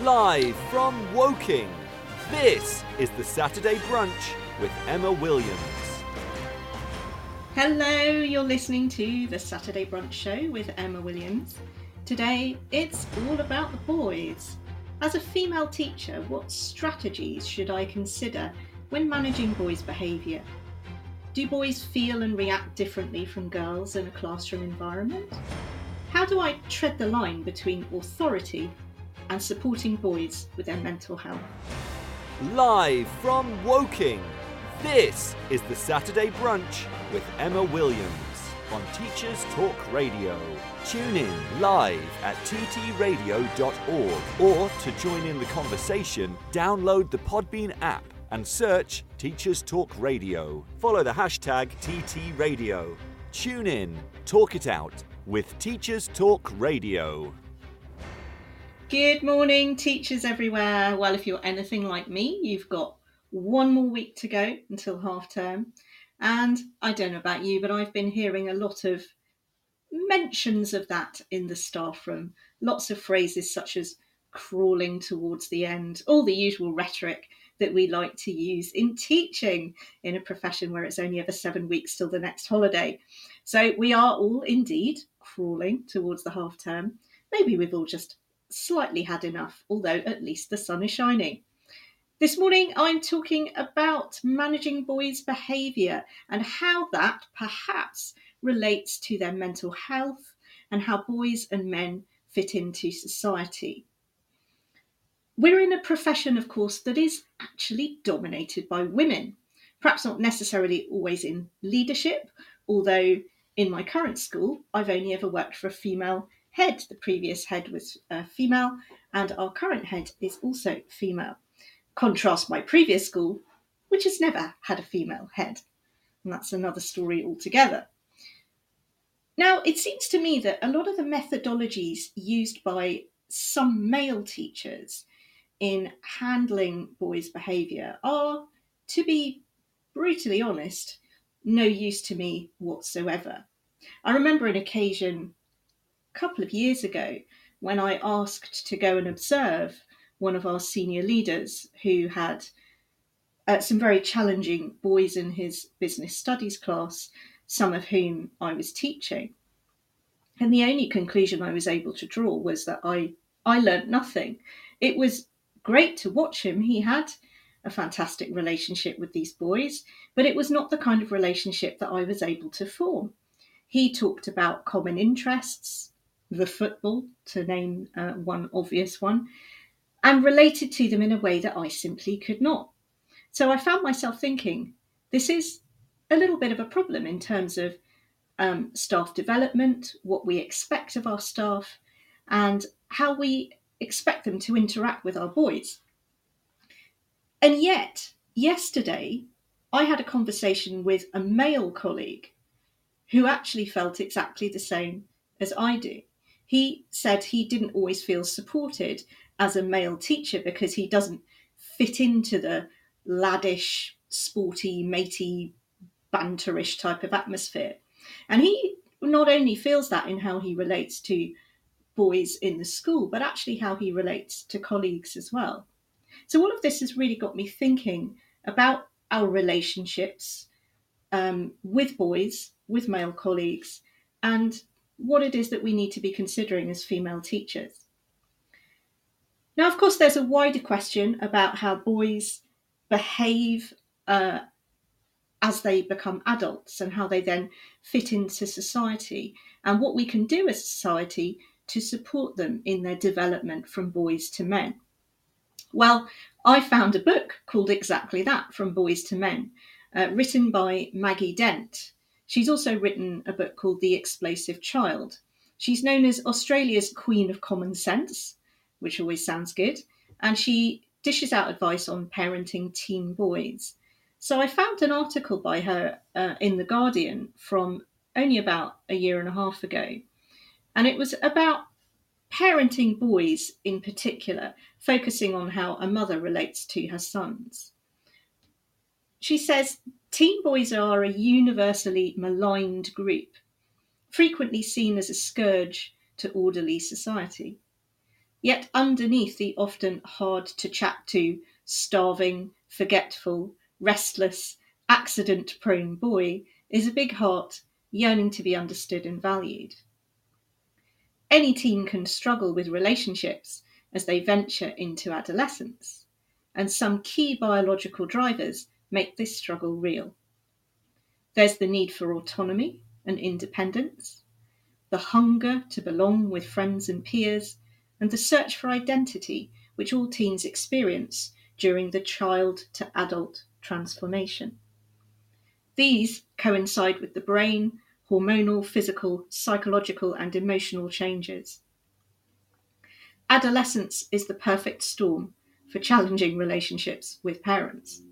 Live from Woking, this is the Saturday Brunch with Emma Williams. Hello, you're listening to the Saturday Brunch Show with Emma Williams. Today, it's all about the boys. As a female teacher, what strategies should I consider when managing boys' behaviour? Do boys feel and react differently from girls in a classroom environment? How do I tread the line between authority and supporting boys with their mental health? Live from Woking, this is the Saturday Brunch with Emma Williams on Teachers Talk Radio. Tune in live at ttradio.org or to join in the conversation, download the Podbean app and search Teachers Talk Radio. Follow the hashtag TTRadio. Tune in, talk it out with Teachers Talk Radio. Good morning, teachers everywhere. Well, if you're anything like me, you've got one more week to go until half term. And I don't know about you, but I've been hearing a lot of mentions of that in the staff room. Lots of phrases such as crawling towards the end, all the usual rhetoric that we like to use in teaching in a profession where it's only ever seven weeks till the next holiday. So we are all indeed crawling towards the half term. Maybe we've all just slightly had enough, although at least the sun is shining. This morning, I'm talking about managing boys' behaviour and how that perhaps relates to their mental health and how boys and men fit into society. We're in a profession, of course, that is actually dominated by women. Perhaps not necessarily always in leadership, although in my current school, I've only ever worked for a female head. The previous head was uh, female, and our current head is also female. Contrast my previous school, which has never had a female head. And that's another story altogether. Now, it seems to me that a lot of the methodologies used by some male teachers in handling boys' behaviour are, to be brutally honest, no use to me whatsoever. I remember an occasion couple of years ago when I asked to go and observe one of our senior leaders who had uh, some very challenging boys in his business studies class, some of whom I was teaching. And the only conclusion I was able to draw was that I, I learnt nothing. It was great to watch him. He had a fantastic relationship with these boys, but it was not the kind of relationship that I was able to form. He talked about common interests, the football, to name uh, one obvious one, and related to them in a way that I simply could not. So I found myself thinking, this is a little bit of a problem in terms of um, staff development, what we expect of our staff, and how we expect them to interact with our boys. And yet, yesterday, I had a conversation with a male colleague who actually felt exactly the same as I do. He said he didn't always feel supported as a male teacher because he doesn't fit into the laddish, sporty, matey, banterish type of atmosphere. And he not only feels that in how he relates to boys in the school, but actually how he relates to colleagues as well. So, all of this has really got me thinking about our relationships um, with boys, with male colleagues, and what it is that we need to be considering as female teachers. Now, of course, there's a wider question about how boys behave uh, as they become adults and how they then fit into society, and what we can do as society to support them in their development from boys to men? Well, I found a book called exactly that, From Boys to Men, uh, written by Maggie Dent. She's also written a book called The Explosive Child. She's known as Australia's Queen of Common Sense, which always sounds good, and she dishes out advice on parenting teen boys. So I found an article by her uh, in The Guardian from only about a year and a half ago and it was about parenting boys in particular, focusing on how a mother relates to her sons. She says teen boys are a universally maligned group, frequently seen as a scourge to orderly society. Yet underneath the often hard to chat to, starving, forgetful, restless, accident prone boy is a big heart yearning to be understood and valued. Any teen can struggle with relationships as they venture into adolescence, and some key biological drivers make this struggle real. There's the need for autonomy and independence, the hunger to belong with friends and peers, and the search for identity which all teens experience during the child to adult transformation. These coincide with the brain, hormonal, physical, psychological, and emotional changes. Adolescence is the perfect storm for challenging relationships with parents.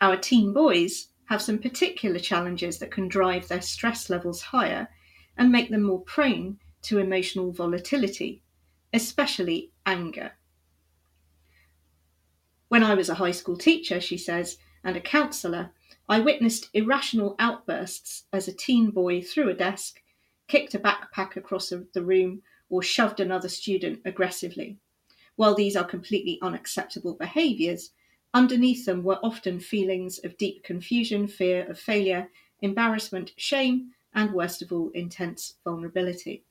Our teen boys have some particular challenges that can drive their stress levels higher and make them more prone to emotional volatility, especially anger. When I was a high school teacher, she says, and a counsellor, I witnessed irrational outbursts as a teen boy threw a desk, kicked a backpack across the room, or shoved another student aggressively. While these are completely unacceptable behaviours, underneath them were often feelings of deep confusion, fear of failure, embarrassment, shame, and worst of all, intense vulnerability.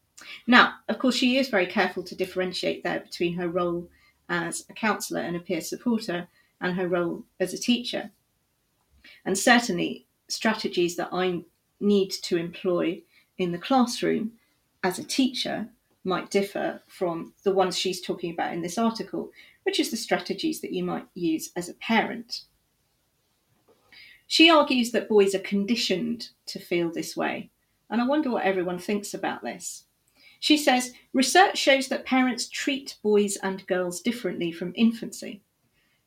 Now, of course, she is very careful to differentiate there between her role as a counsellor and a peer supporter and her role as a teacher. And certainly, strategies that I need to employ in the classroom as a teacher might differ from the ones she's talking about in this article, which is the strategies that you might use as a parent. She argues that boys are conditioned to feel this way, and I wonder what everyone thinks about this. She says research shows that parents treat boys and girls differently from infancy,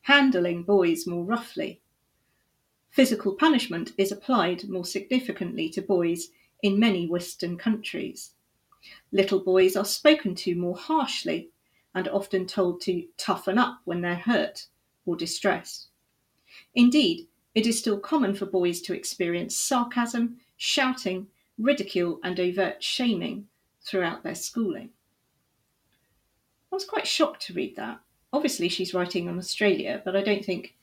handling boys more roughly, Physical punishment is applied more significantly to boys in many Western countries. Little boys are spoken to more harshly and often told to toughen up when they're hurt or distressed. Indeed, it is still common for boys to experience sarcasm, shouting, ridicule, and overt shaming throughout their schooling. I was quite shocked to read that. Obviously, she's writing on Australia, but I don't think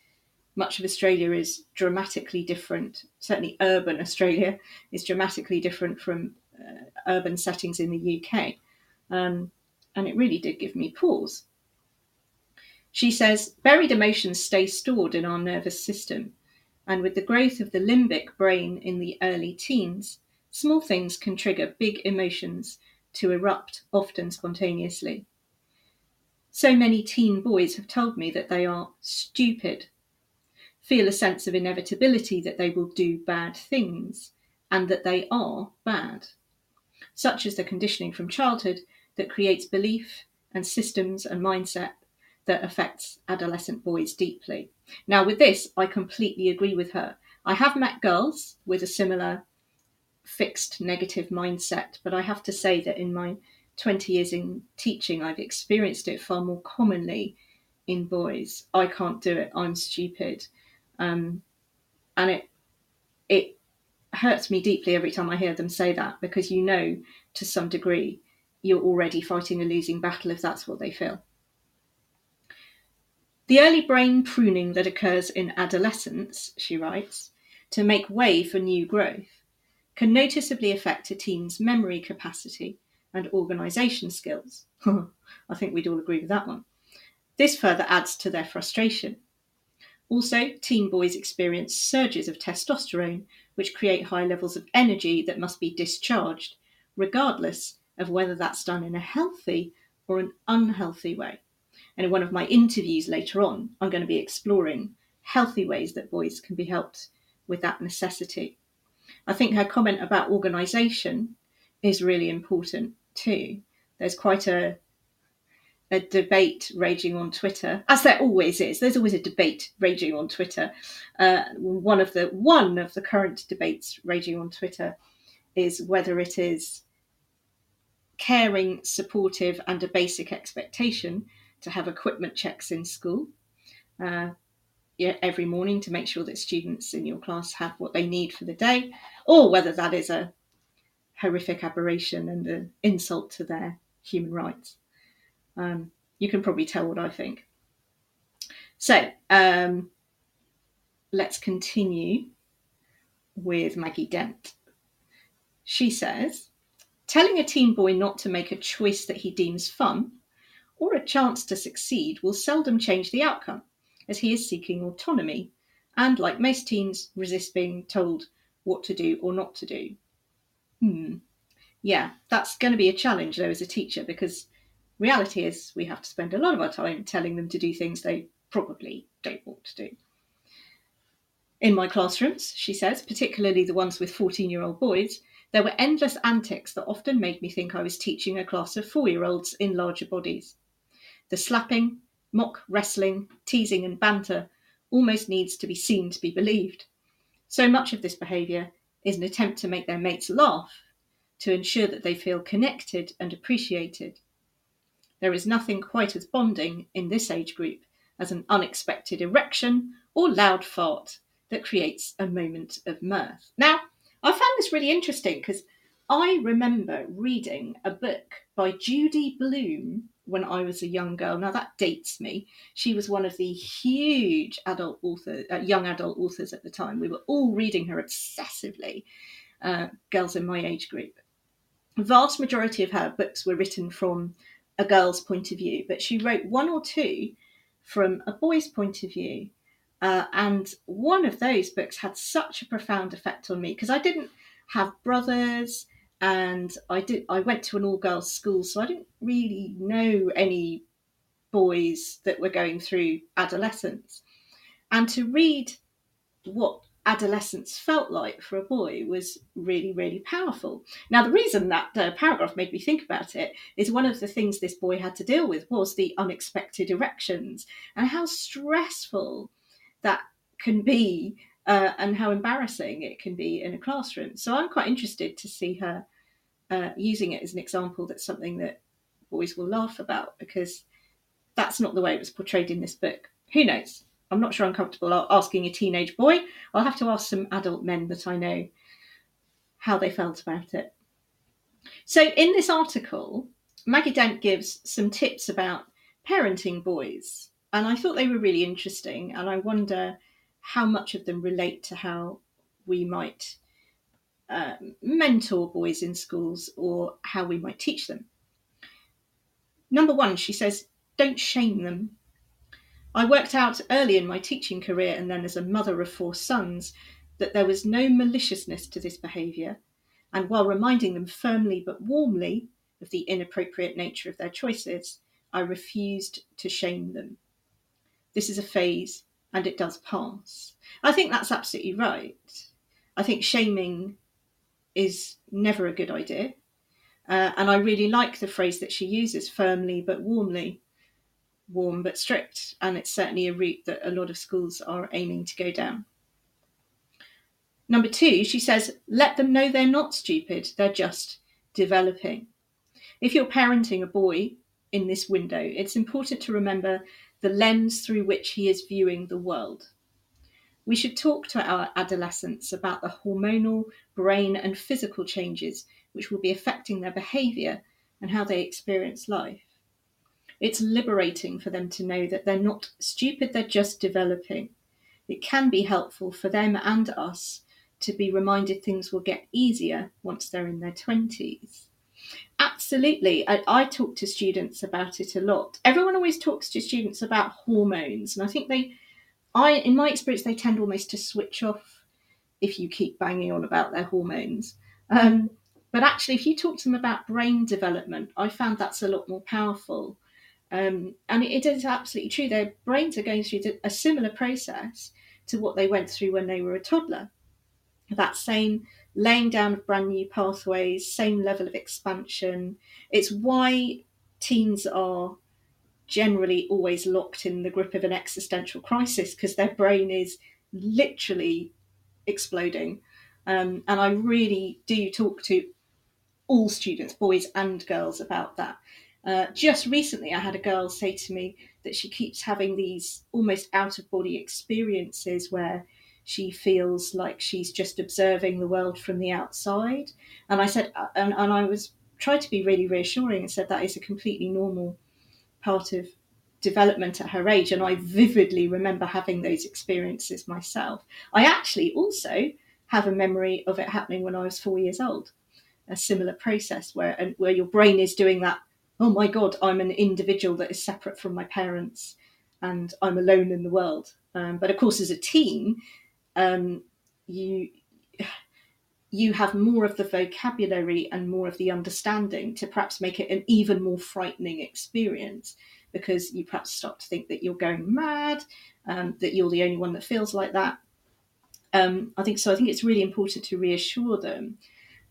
much of Australia is dramatically different. Certainly, urban Australia is dramatically different from uh, urban settings in the UK. Um, and it really did give me pause. She says buried emotions stay stored in our nervous system, and with the growth of the limbic brain in the early teens, small things can trigger big emotions to erupt, often spontaneously. So many teen boys have told me that they are stupid feel a sense of inevitability that they will do bad things and that they are bad. Such is the conditioning from childhood that creates belief and systems and mindset that affects adolescent boys deeply. Now, with this, I completely agree with her. I have met girls with a similar fixed negative mindset, but I have to say that in my 20 years in teaching, I've experienced it far more commonly in boys. I can't do it, I'm stupid um, and it it hurts me deeply every time I hear them say that because you know to some degree you're already fighting a losing battle if that's what they feel. The early brain pruning that occurs in adolescence, she writes, to make way for new growth, can noticeably affect a teen's memory capacity and organisation skills. I think we'd all agree with that one. This further adds to their frustration also, teen boys experience surges of testosterone, which create high levels of energy that must be discharged, regardless of whether that's done in a healthy or an unhealthy way. And in one of my interviews later on, I'm going to be exploring healthy ways that boys can be helped with that necessity. I think her comment about organisation is really important too. There's quite a a debate raging on Twitter, as there always is. There's always a debate raging on Twitter. Uh, one of the one of the current debates raging on Twitter is whether it is caring, supportive, and a basic expectation to have equipment checks in school uh, every morning to make sure that students in your class have what they need for the day, or whether that is a horrific aberration and an insult to their human rights. Um, you can probably tell what I think. So um, let's continue with Maggie Dent. She says, telling a teen boy not to make a choice that he deems fun or a chance to succeed will seldom change the outcome, as he is seeking autonomy and, like most teens, resist being told what to do or not to do. Hmm. Yeah, that's going to be a challenge though as a teacher because reality is we have to spend a lot of our time telling them to do things they probably don't want to do. In my classrooms, she says, particularly the ones with 14 year old boys, there were endless antics that often made me think I was teaching a class of four year olds in larger bodies. The slapping, mock wrestling, teasing, and banter almost needs to be seen to be believed. So much of this behaviour is an attempt to make their mates laugh, to ensure that they feel connected and appreciated. There is nothing quite as bonding in this age group as an unexpected erection or loud fart that creates a moment of mirth. Now, I really interesting because I remember reading a book by Judy Blume when I was a young girl. Now that dates me. She was one of the huge adult authors, uh, young adult authors at the time. We were all reading her obsessively, uh, girls in my age group. Vast majority of her books were written from a girl's point of view, but she wrote one or two from a boy's point of view. Uh, and one of those books had such a profound effect on me because I didn't have brothers and I did I went to an all girls school so I didn't really know any boys that were going through adolescence and to read what adolescence felt like for a boy was really, really powerful. Now, the reason that uh, paragraph made me think about it is one of the things this boy had to deal with was the unexpected erections and how stressful that can be uh, and how embarrassing it can be in a classroom. So I'm quite interested to see her uh, using it as an example that's something that boys will laugh about because that's not the way it was portrayed in this book. Who knows? I'm not sure I'm comfortable asking a teenage boy. I'll have to ask some adult men that I know how they felt about it. So, in this article, Maggie Dent gives some tips about parenting boys, and I thought they were really interesting. And I wonder how much of them relate to how we might uh, mentor boys in schools or how we might teach them. Number one, she says, don't shame them. I worked out early in my teaching career and then as a mother of four sons that there was no maliciousness to this behaviour, and while reminding them firmly but warmly of the inappropriate nature of their choices, I refused to shame them. This is a phase and it does pass. I think that's absolutely right. I think shaming is never a good idea. Uh, and I really like the phrase that she uses firmly but warmly warm but strict, and it's certainly a route that a lot of schools are aiming to go down. Number two, she says, let them know they're not stupid, they're just developing. If you're parenting a boy in this window, it's important to remember the lens through which he is viewing the world. We should talk to our adolescents about the hormonal, brain, and physical changes which will be affecting their behaviour and how they experience life. It's liberating for them to know that they're not stupid, they're just developing. It can be helpful for them and us to be reminded things will get easier once they're in their 20s. Absolutely. I, I, talk to students about it a lot. Everyone always talks to students about hormones, and I think they, I, in my experience, they tend almost to switch off if you keep banging on about their hormones. Um, but actually, if you talk to them about brain development, I found that's a lot more powerful. Um, and it is absolutely true. Their brains are going through a similar process to what they went through when they were a toddler. That same laying down of brand new pathways, same level of expansion. It's why teens are generally always locked in the grip of an existential crisis because their brain is literally exploding. Um, and I really do talk to all students, boys and girls, about that. Uh, just recently, I had a girl say to me that she keeps having these almost out of body experiences where she feels like she's just observing the world from the outside. And I said, uh, and, and I was tried to be really reassuring and said that is a completely normal part of development at her age. And I vividly remember having those experiences myself. I actually also have a memory of it happening when I was four years old. A similar process where and where your brain is doing that. Oh my God, I'm an individual that is separate from my parents, and I'm alone in the world. Um, but of course, as a teen, um, you you have more of the vocabulary and more of the understanding to perhaps make it an even more frightening experience because you perhaps start to think that you're going mad, um, that you're the only one that feels like that. Um, I think so. I think it's really important to reassure them.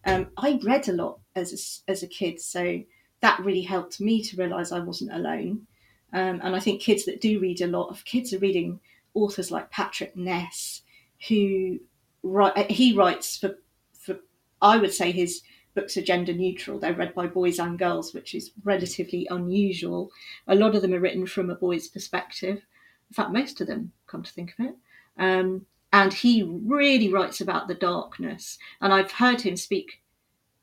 Um, I read a lot as a, as a kid, so that really helped me to realise I wasn't alone. Um, and I think kids that do read a lot of kids are reading authors like Patrick Ness, who write, he writes for for I would say his books are gender neutral. They're read by boys and girls, which is relatively unusual. A lot of them are written from a boy's perspective. In fact, most of them, come to think of it. Um, and he really writes about the darkness. And I've heard him speak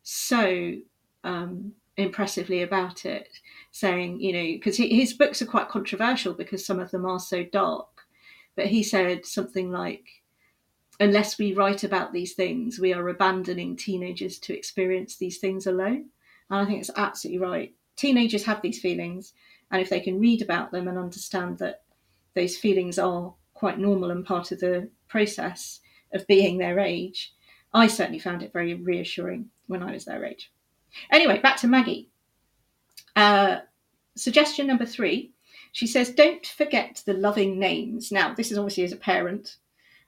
so um, impressively about it, saying, you know, because his books are quite controversial because some of them are so dark. But he said something like, unless we write about these things, we are abandoning teenagers to experience these things alone. And I think it's absolutely right. Teenagers have these feelings, and if they can read about them and understand that those feelings are quite normal and part of the process of being their age, I certainly found it very reassuring when I was their age. Anyway, back to Maggie. Uh, suggestion number three she says, Don't forget the loving names. Now, this is obviously as a parent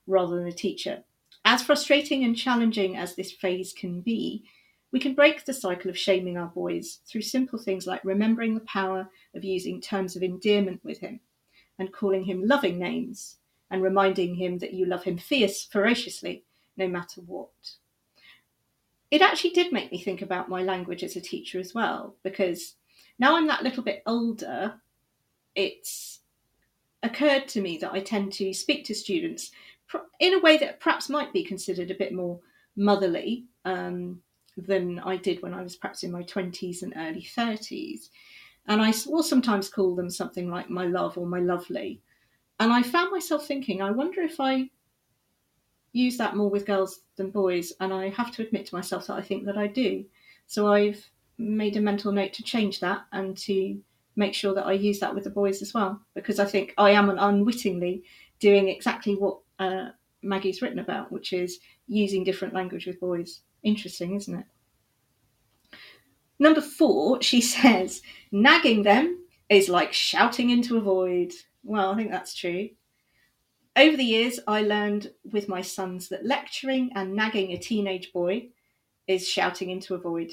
rather than a teacher. As frustrating and challenging as this phase can be, we can break the cycle of shaming our boys through simple things like remembering the power of using terms of endearment with him and calling him loving names and reminding him that you love him fierce, ferociously, no matter what. It actually did make me think about my language as a teacher as well, because now I'm that little bit older, it's occurred to me that I tend to speak to students in a way that perhaps might be considered a bit more motherly um, than I did when I was perhaps in my 20s and early 30s. And I will sometimes call them something like my love or my lovely. And I found myself thinking, I wonder if I use that more with girls than boys. And I have to admit to myself that I think that I do. So I've made a mental note to change that and to make sure that I use that with the boys as well, because I think I am unwittingly doing exactly what uh, Maggie's written about, which is using different language with boys. Interesting, isn't it? Number four, she says, nagging them is like shouting into a void. Well, I think that's true. Over the years, I learned with my sons that lecturing and nagging a teenage boy is shouting into a void.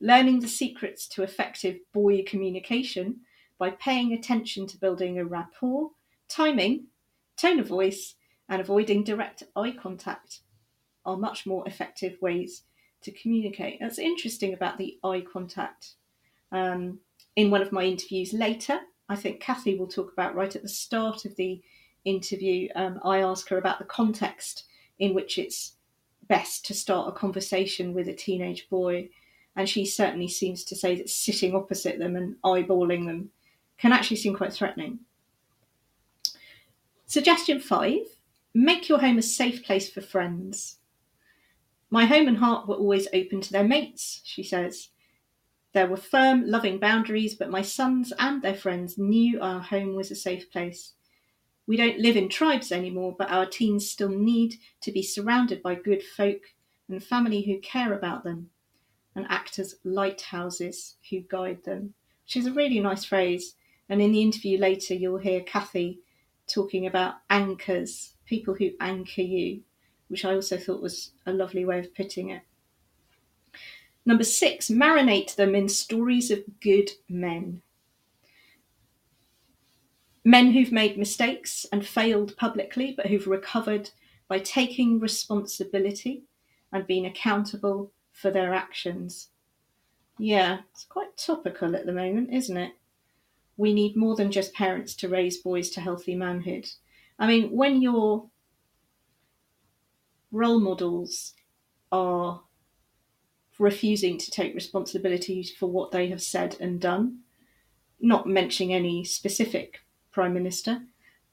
Learning the secrets to effective boy communication by paying attention to building a rapport, timing, tone of voice, and avoiding direct eye contact are much more effective ways to communicate. That's interesting about the eye contact. Um, in one of my interviews later, I think Kathy will talk about right at the start of the interview. Um, I ask her about the context in which it's best to start a conversation with a teenage boy. And she certainly seems to say that sitting opposite them and eyeballing them can actually seem quite threatening. Suggestion five make your home a safe place for friends. My home and heart were always open to their mates, she says. There were firm, loving boundaries, but my sons and their friends knew our home was a safe place. We don't live in tribes anymore, but our teens still need to be surrounded by good folk and family who care about them, and act as lighthouses who guide them, which is a really nice phrase. And in the interview later, you'll hear Kathy talking about anchors, people who anchor you, which I also thought was a lovely way of putting it. Number six, marinate them in stories of good men. Men who've made mistakes and failed publicly, but who've recovered by taking responsibility and being accountable for their actions. Yeah, it's quite topical at the moment, isn't it? we need more than just parents to raise boys to healthy manhood. I mean, when your role models are refusing to take responsibility for what they have said and done, not mentioning any specific prime minister.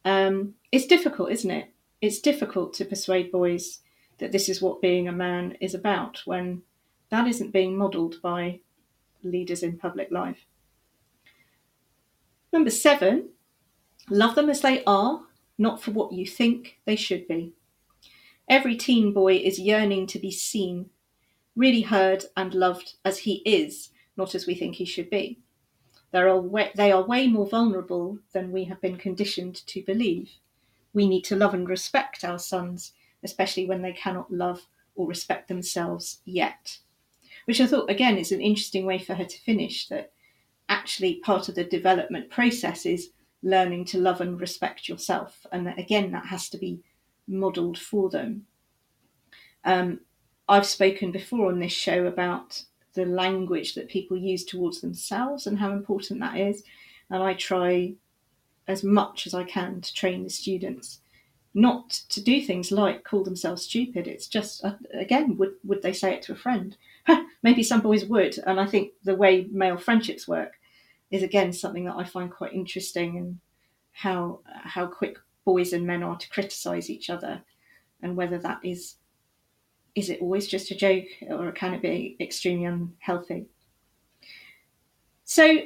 Um, it's difficult, isn't it? It's difficult to persuade boys that this is what being a man is about when that isn't being modelled by leaders in public life. Number seven, love them as they are, not for what you think they should be. Every teen boy is yearning to be seen, really heard and loved as he is, not as we think he should be. Are way, they are way more vulnerable than we have been conditioned to believe. We need to love and respect our sons, especially when they cannot love or respect themselves yet. Which I thought, again, is an interesting way for her to finish that actually part of the development process is learning to love and respect yourself. And again, that has to be modelled for them. Um, I've spoken before on this show about the language that people use towards themselves and how important that is. And I try as much as I can to train the students not to do things like call themselves stupid. It's just, uh, again, would, would they say it to a friend? Maybe some boys would. And I think the way male friendships work is, again, something that I find quite interesting and how, how quick boys and men are to criticize each other and whether that is is it always just a joke or can it be extremely unhealthy? So,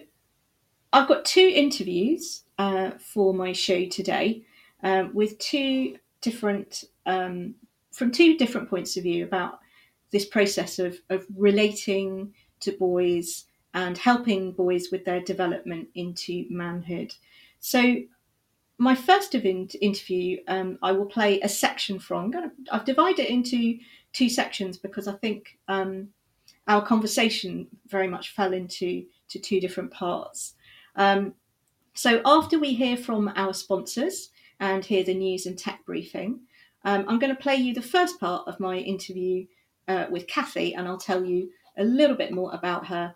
I've got two interviews uh, for my show today uh, with two different, um, from two different points of view about this process of, of relating to boys and helping boys with their development into manhood. So, my first interview, um, I will play a section from. I've divided it into two sections because I think um, our conversation very much fell into to two different parts. Um, so after we hear from our sponsors and hear the news and tech briefing, um, I'm going to play you the first part of my interview uh, with Kathy, and I'll tell you a little bit more about her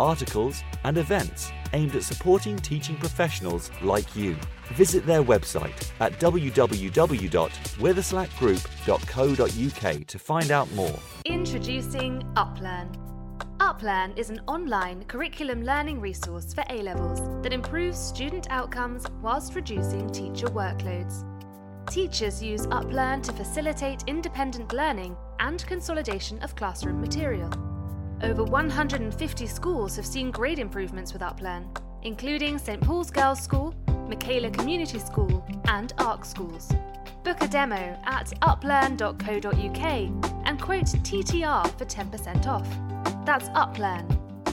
articles, and events aimed at supporting teaching professionals like you. Visit their website at www.witherslackgroup.co.uk to find out more. Introducing UpLearn. UpLearn is an online curriculum learning resource for A levels that improves student outcomes whilst reducing teacher workloads. Teachers use UpLearn to facilitate independent learning and consolidation of classroom material. Over 150 schools have seen grade improvements with UpLearn, including St Paul's Girls' School, Michaela Community School, and Ark schools. Book a demo at uplearn.co.uk and quote TTR for 10% off. That's Uplearn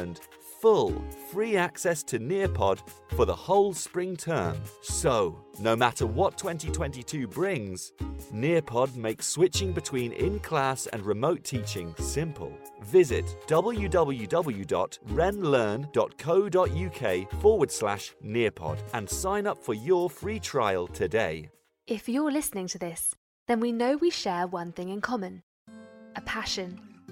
Ireland full free access to Nearpod for the whole spring term. So, no matter what 2022 brings, Nearpod makes switching between in class and remote teaching simple. Visit www.renlearn.co.uk forward slash Nearpod and sign up for your free trial today. If you're listening to this, then we know we share one thing in common a passion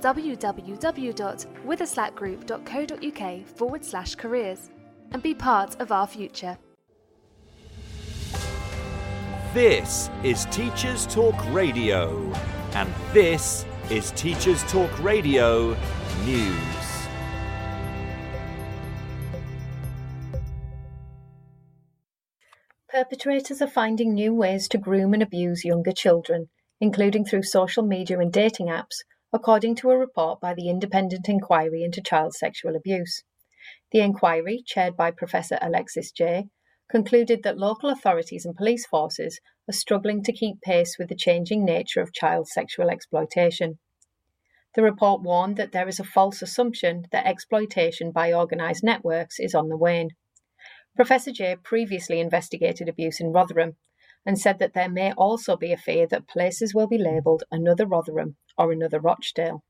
www.witherslackgroup.co.uk forward slash careers and be part of our future. This is Teachers Talk Radio, and this is Teachers Talk Radio News. Perpetrators are finding new ways to groom and abuse younger children, including through social media and dating apps, according to a report by the Independent Inquiry into Child Sexual Abuse. The inquiry, chaired by Professor Alexis Jay, concluded that local authorities and police forces are struggling to keep pace with the changing nature of child sexual exploitation. The report warned that there is a false assumption that exploitation by organised networks is on the wane. Professor Jay previously investigated abuse in Rotherham and said that there may also be a fear that places will be labelled another Rotherham or another Rochdale.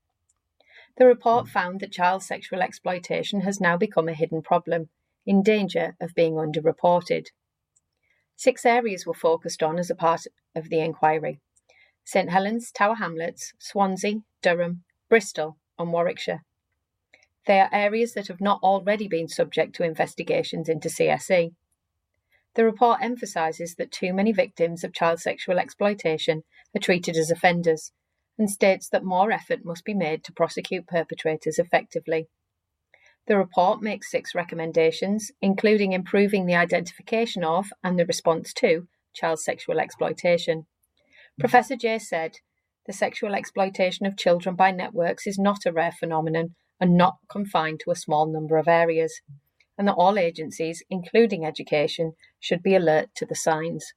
The report hmm. found that child sexual exploitation has now become a hidden problem, in danger of being underreported. Six areas were focused on as a part of the inquiry St Helens, Tower Hamlets, Swansea, Durham, Bristol, and Warwickshire. They are areas that have not already been subject to investigations into CSE. The report emphasises that too many victims of child sexual exploitation are treated as offenders and states that more effort must be made to prosecute perpetrators effectively. The report makes six recommendations, including improving the identification of and the response to child sexual exploitation. Professor Jay said, The sexual exploitation of children by networks is not a rare phenomenon and not confined to a small number of areas, and that all agencies, including education, should be alert to the signs.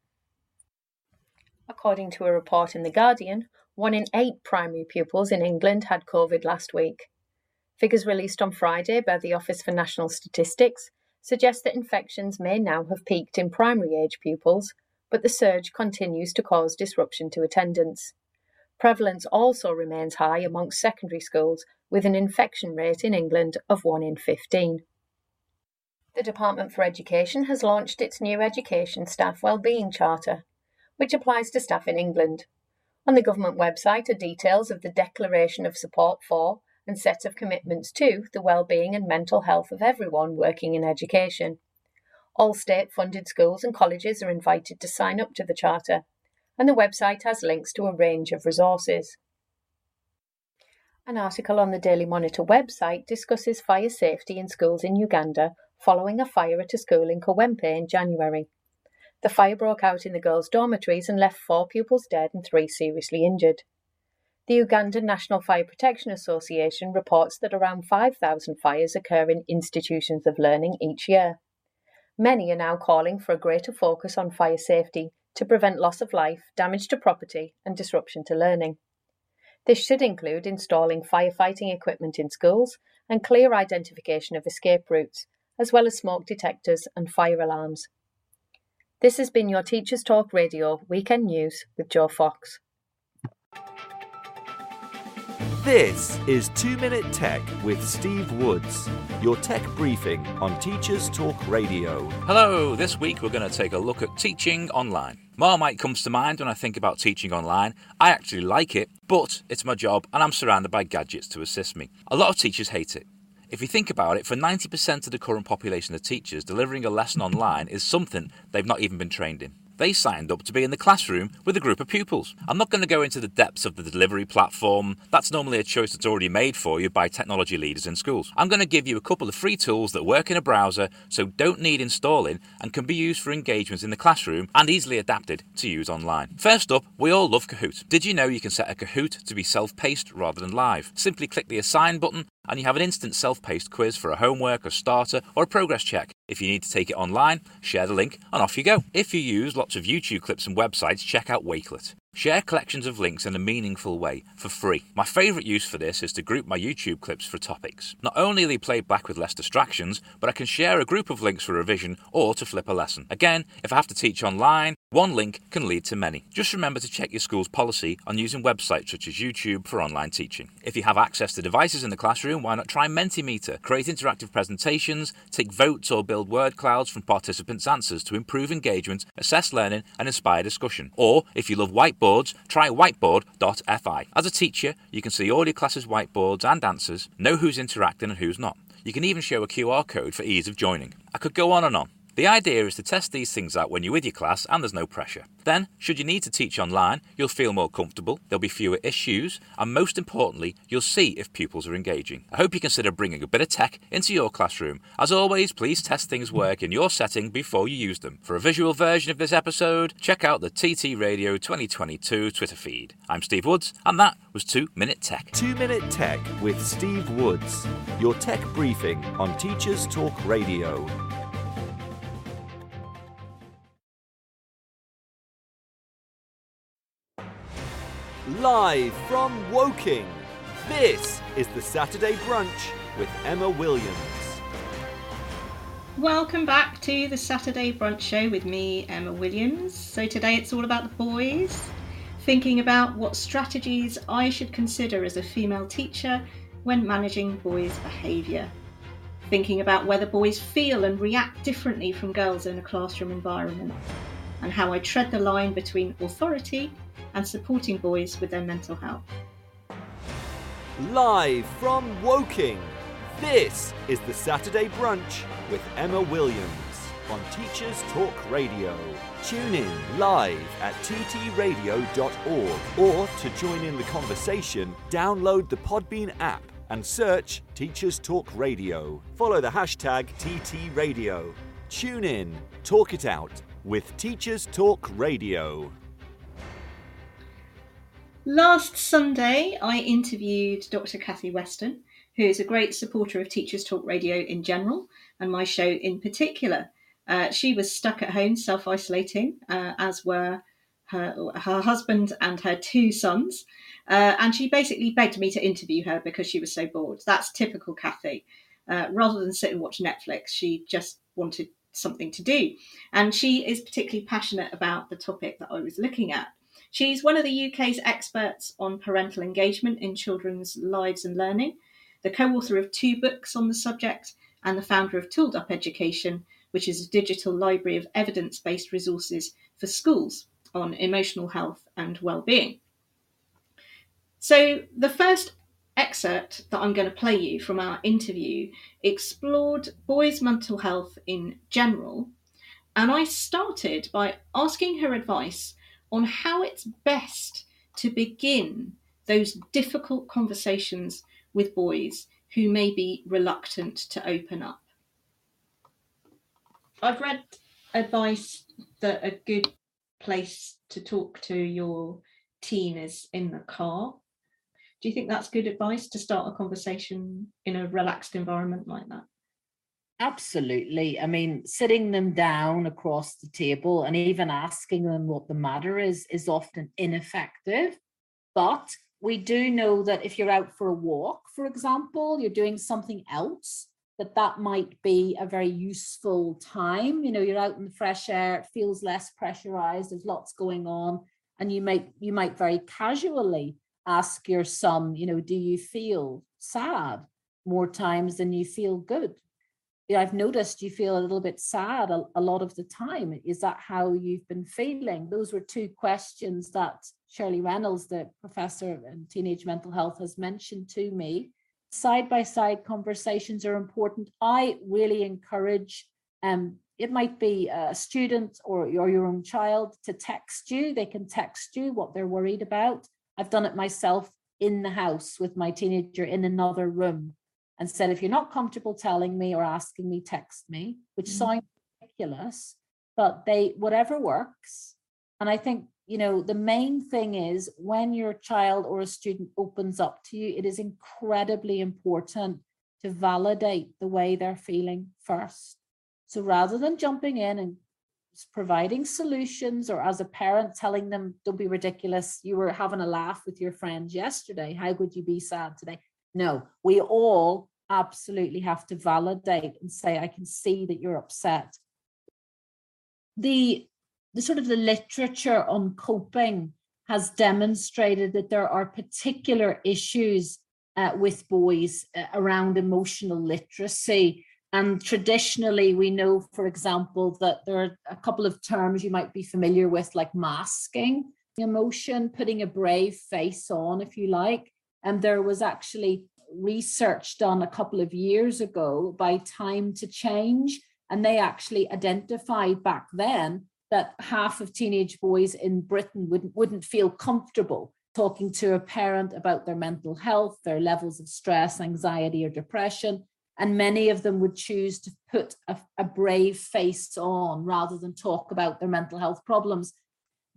According to a report in The Guardian, one in eight primary pupils in England had COVID last week. Figures released on Friday by the Office for National Statistics suggest that infections may now have peaked in primary age pupils, but the surge continues to cause disruption to attendance. Prevalence also remains high amongst secondary schools, with an infection rate in England of 1 in 15. The Department for Education has launched its new Education Staff Wellbeing Charter, which applies to staff in England. On the government website are details of the declaration of support for and set of commitments to the well-being and mental health of everyone working in education. All state-funded schools and colleges are invited to sign up to the charter, and the website has links to a range of resources. An article on the Daily Monitor website discusses fire safety in schools in Uganda following a fire at a school in Kawempe in January. The fire broke out in the girls' dormitories and left four pupils dead and three seriously injured. The Ugandan National Fire Protection Association reports that around 5,000 fires occur in institutions of learning each year. Many are now calling for a greater focus on fire safety to prevent loss of life, damage to property, and disruption to learning. This should include installing firefighting equipment in schools and clear identification of escape routes, as well as smoke detectors and fire alarms. This has been your Teachers Talk Radio Weekend News with Joe Fox. This is 2 Minute Tech with Steve Woods, your tech briefing on Teachers Talk Radio. Hello, this week we're going to take a look at teaching online. Marmite comes to mind when I think about teaching online. I actually like it, but it's my job and I'm surrounded by gadgets to assist me. A lot of teachers hate it. If you think about it, for 90% of the current population of teachers, delivering a lesson online is something they've not even been trained in. They signed up to be in the classroom with a group of pupils. I'm not going to go into the depths of the delivery platform. That's normally a choice that's already made for you by technology leaders in schools. I'm going to give you a couple of free tools that work in a browser, so don't need installing and can be used for engagements in the classroom and easily adapted to use online. First up, we all love Kahoot. Did you know you can set a Kahoot to be self-paced rather than live? Simply click the assign button and you have an instant self-paced quiz for a homework, a starter, or a progress check. If you need to take it online, share the link and off you go. If you use lots of YouTube clips and websites, check out Wakelet. Share collections of links in a meaningful way for free. My favourite use for this is to group my YouTube clips for topics. Not only are they played back with less distractions, but I can share a group of links for revision or to flip a lesson. Again, if I have to teach online, one link can lead to many. Just remember to check your school's policy on using websites such as YouTube for online teaching. If you have access to devices in the classroom, why not try Mentimeter? Create interactive presentations, take votes or build word clouds from participants' answers to improve engagement, assess learning, and inspire discussion. Or, if you love whiteboards, try whiteboard.fi. As a teacher, you can see all your class's whiteboards and answers, know who's interacting and who's not. You can even show a QR code for ease of joining. I could go on and on. The idea is to test these things out when you're with your class and there's no pressure. Then, should you need to teach online, you'll feel more comfortable, there'll be fewer issues, and most importantly, you'll see if pupils are engaging. I hope you consider bringing a bit of tech into your classroom. As always, please test things work in your setting before you use them. For a visual version of this episode, check out the TT Radio 2022 Twitter feed. I'm Steve Woods, and that was 2 Minute Tech. 2 Minute Tech with Steve Woods, your tech briefing on Teachers Talk Radio. Live from Woking, this is the Saturday Brunch with Emma Williams. Welcome back to the Saturday Brunch Show with me, Emma Williams. So today it's all about the boys, thinking about what strategies I should consider as a female teacher when managing boys' behaviour. Thinking about whether boys feel and react differently from girls in a classroom environment, and how I tread the line between authority and supporting boys with their mental health. Live from Woking, this is the Saturday Brunch with Emma Williams on Teachers Talk Radio. Tune in live at ttradio.org or to join in the conversation, download the Podbean app and search Teachers Talk Radio. Follow the hashtag TTRadio. Tune in, talk it out with Teachers Talk Radio. Last Sunday, I interviewed Dr. Kathy Weston, who is a great supporter of Teachers Talk Radio in general and my show in particular. Uh, she was stuck at home self isolating, uh, as were her, her husband and her two sons. Uh, and she basically begged me to interview her because she was so bored. That's typical Kathy. Uh, rather than sit and watch Netflix, she just wanted something to do. And she is particularly passionate about the topic that I was looking at. She's one of the UK's experts on parental engagement in children's lives and learning, the co author of two books on the subject, and the founder of Tooled Up Education, which is a digital library of evidence based resources for schools on emotional health and well-being. So, the first excerpt that I'm going to play you from our interview explored boys' mental health in general, and I started by asking her advice on how it's best to begin those difficult conversations with boys who may be reluctant to open up. I've read advice that a good place to talk to your teen is in the car. Do you think that's good advice to start a conversation in a relaxed environment like that? Absolutely. I mean, sitting them down across the table and even asking them what the matter is is often ineffective. But we do know that if you're out for a walk, for example, you're doing something else, that that might be a very useful time. You know, you're out in the fresh air, it feels less pressurized, there's lots going on. And you might you might very casually ask your son, you know, do you feel sad more times than you feel good? I've noticed you feel a little bit sad a, a, lot of the time. Is that how you've been feeling? Those were two questions that Shirley Reynolds, the professor in teenage mental health, has mentioned to me. Side by side conversations are important. I really encourage, um, it might be a student or, or your own child to text you. They can text you what they're worried about. I've done it myself in the house with my teenager in another room and said, if you're not comfortable telling me or asking me, text me, which mm-hmm. sounds ridiculous, but they, whatever works. And I think, you know, the main thing is when your child or a student opens up to you, it is incredibly important to validate the way they're feeling first. So rather than jumping in and providing solutions or as a parent telling them don't be ridiculous you were having a laugh with your friends yesterday how could you be sad today no we all absolutely have to validate and say, I can see that you're upset. The, the sort of the literature on coping has demonstrated that there are particular issues uh, with boys uh, around emotional literacy. And traditionally, we know, for example, that there are a couple of terms you might be familiar with, like masking the emotion, putting a brave face on, if you like. And there was actually research done a couple of years ago by Time to Change And they actually identified back then that half of teenage boys in Britain wouldn't, wouldn't feel comfortable talking to a parent about their mental health, their levels of stress, anxiety, or depression. And many of them would choose to put a, a brave face on rather than talk about their mental health problems.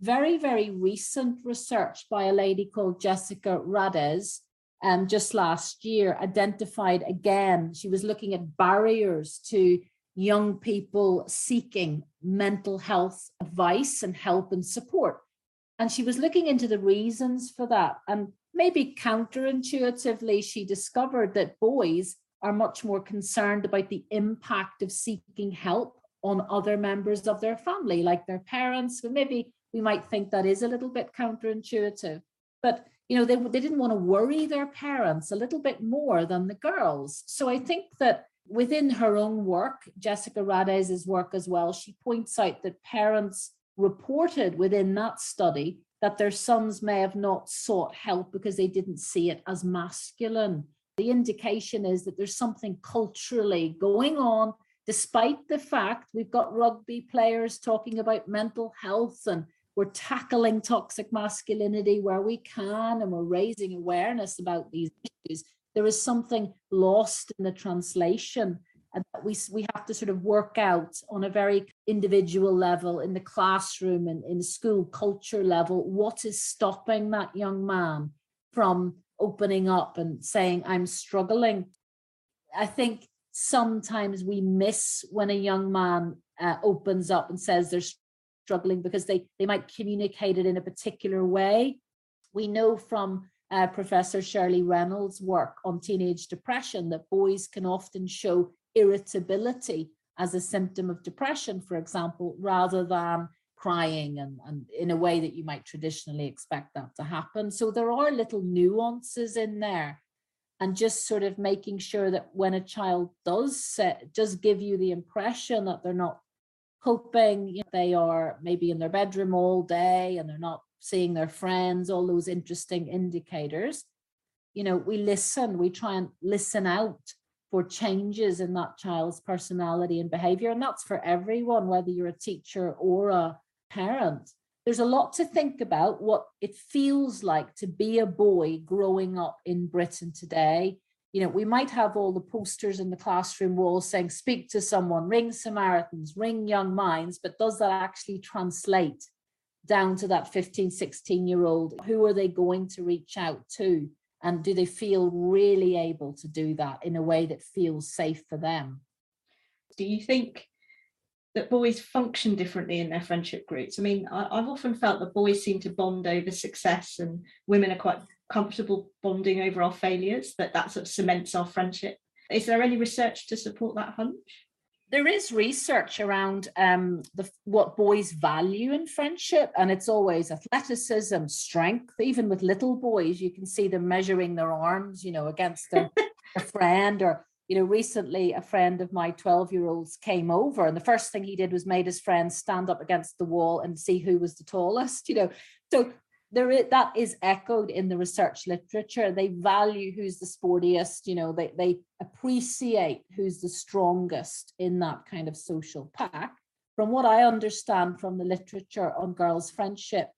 Very, very recent research by a lady called Jerica Radez um, just last year identified again, she was looking at barriers to young people seeking mental health advice and help and support. And she was looking into the reasons for that. And maybe counterintuitively, she discovered that boys are much more concerned about the impact of seeking help on other members of their family, like their parents. But maybe we might think that is a little bit counterintuitive. But you know, they, they didn't want to worry their parents a little bit more than the girls. So I think that within her own work, Jerica Radez's work as well, she points out that parents reported within that study that their sons may have not sought help because they didn't see it as masculine. The indication is that there's something culturally going on, despite the fact we've got rugby players talking about mental health and we're tackling toxic masculinity where we can and we're raising awareness about these issues. There is something lost in the translation and that we, we have to sort of work out on a very individual level in the classroom and in school culture level what is stopping that young man from opening up and saying i'm struggling i think sometimes we miss when a young man uh, opens up and says they're struggling because they they might communicate it in a particular way we know from uh, Professor Shirley Reynolds' work on teenage depression that boys can often show irritability as a symptom of depression, for example, rather than crying and, and in a way that you might traditionally expect that to happen. So there are little nuances in there. And just sort of making sure that when a child does set, does give you the impression that they're not coping, you know, they are maybe in their bedroom all day and they're not seeing their friends, all those interesting indicators. You know, we listen, we try and listen out for changes in that child's personality and behavior. And that's for everyone, whether you're a teacher or a parent. There's a lot to think about what it feels like to be a boy growing up in Britain today. You know, we might have all the posters in the classroom walls saying, speak to someone, ring Samaritans, ring young minds, but does that actually translate down to that 15, 16 year old? Who are they going to reach out to? And do they feel really able to do that in a way that feels safe for them? Do you think that boys function differently in their friendship groups? I mean, I, have often felt that boys seem to bond over success and women are quite comfortable bonding over our failures, that that sort of cements our friendship. Is there any research to support that hunch? there is research around um, the, what boys value in friendship, and it's always athleticism, strength. Even with little boys, you can see them measuring their arms, you know, against their, a friend. Or, you know, recently a friend of my 12 year olds came over, and the first thing he did was made his friend stand up against the wall and see who was the tallest, you know. So there is, that is echoed in the research literature. They value who's the sportiest, you know, they, they appreciate who's the strongest in that kind of social pack. From what I understand from the literature on girls' friendship,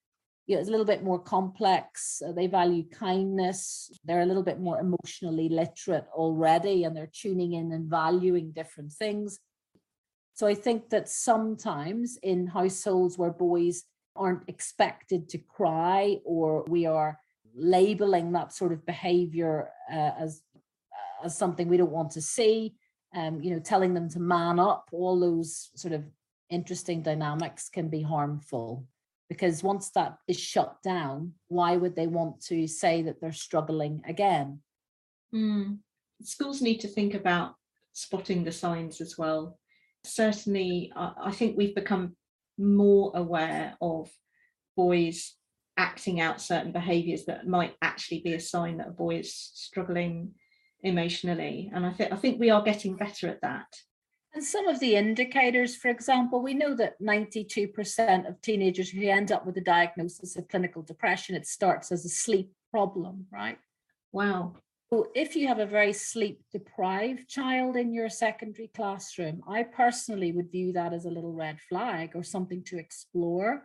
you know, it's a little bit more complex. Uh, they value kindness. They're a little bit more emotionally literate already, and they're tuning in and valuing different things. So I think that sometimes in households where boys aren't expected to cry or we are labeling that sort of behavior uh, as as something we don't want to see um you know telling them to man up. All those sort of interesting dynamics can be harmful because once that is shut down why would they want to say that they're struggling again? Mm. schools need to think about spotting the signs as well. Certainly I think we've become more aware of boys acting out certain behaviors that might actually be a sign that a boy is struggling emotionally. And i think i think we are getting better at that. And some of the indicators for example we know that 92% of teenagers who end up with a diagnosis of clinical depression it starts as a sleep problem right? Wow if you have a very sleep deprived child in your secondary classroom, I personally would view that as a little red flag or something to explore.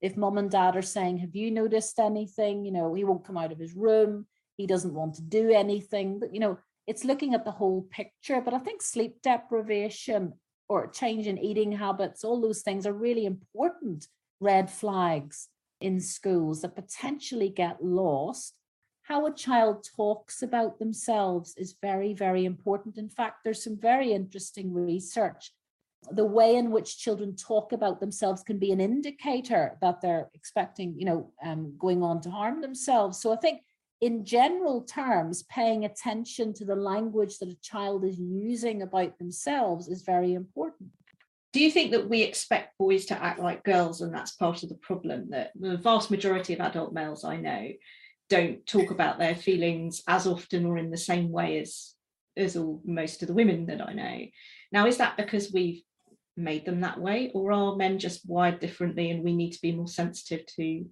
If mom and dad are saying, Have you noticed anything? You know, he won't come out of his room, he doesn't want to do anything. But, you know, it's looking at the whole picture. But I think sleep deprivation or change in eating habits, all those things are really important red flags in schools that potentially get lost how a child talks about themselves is very, very important. In fact, there's some very interesting research. The way in which children talk about themselves can be an indicator that they're expecting, you know, um, going on to harm themselves. So I think, in general terms, paying attention to the language that a child is using about themselves is very important. Do you think that we expect boys to act like girls, and that's part of the problem? That the vast majority of adult males I know don't talk about their feelings as often or in the same way as as all most of the women that I know. Now, is that because we've made them that way, or are men just wired differently and we need to be more sensitive to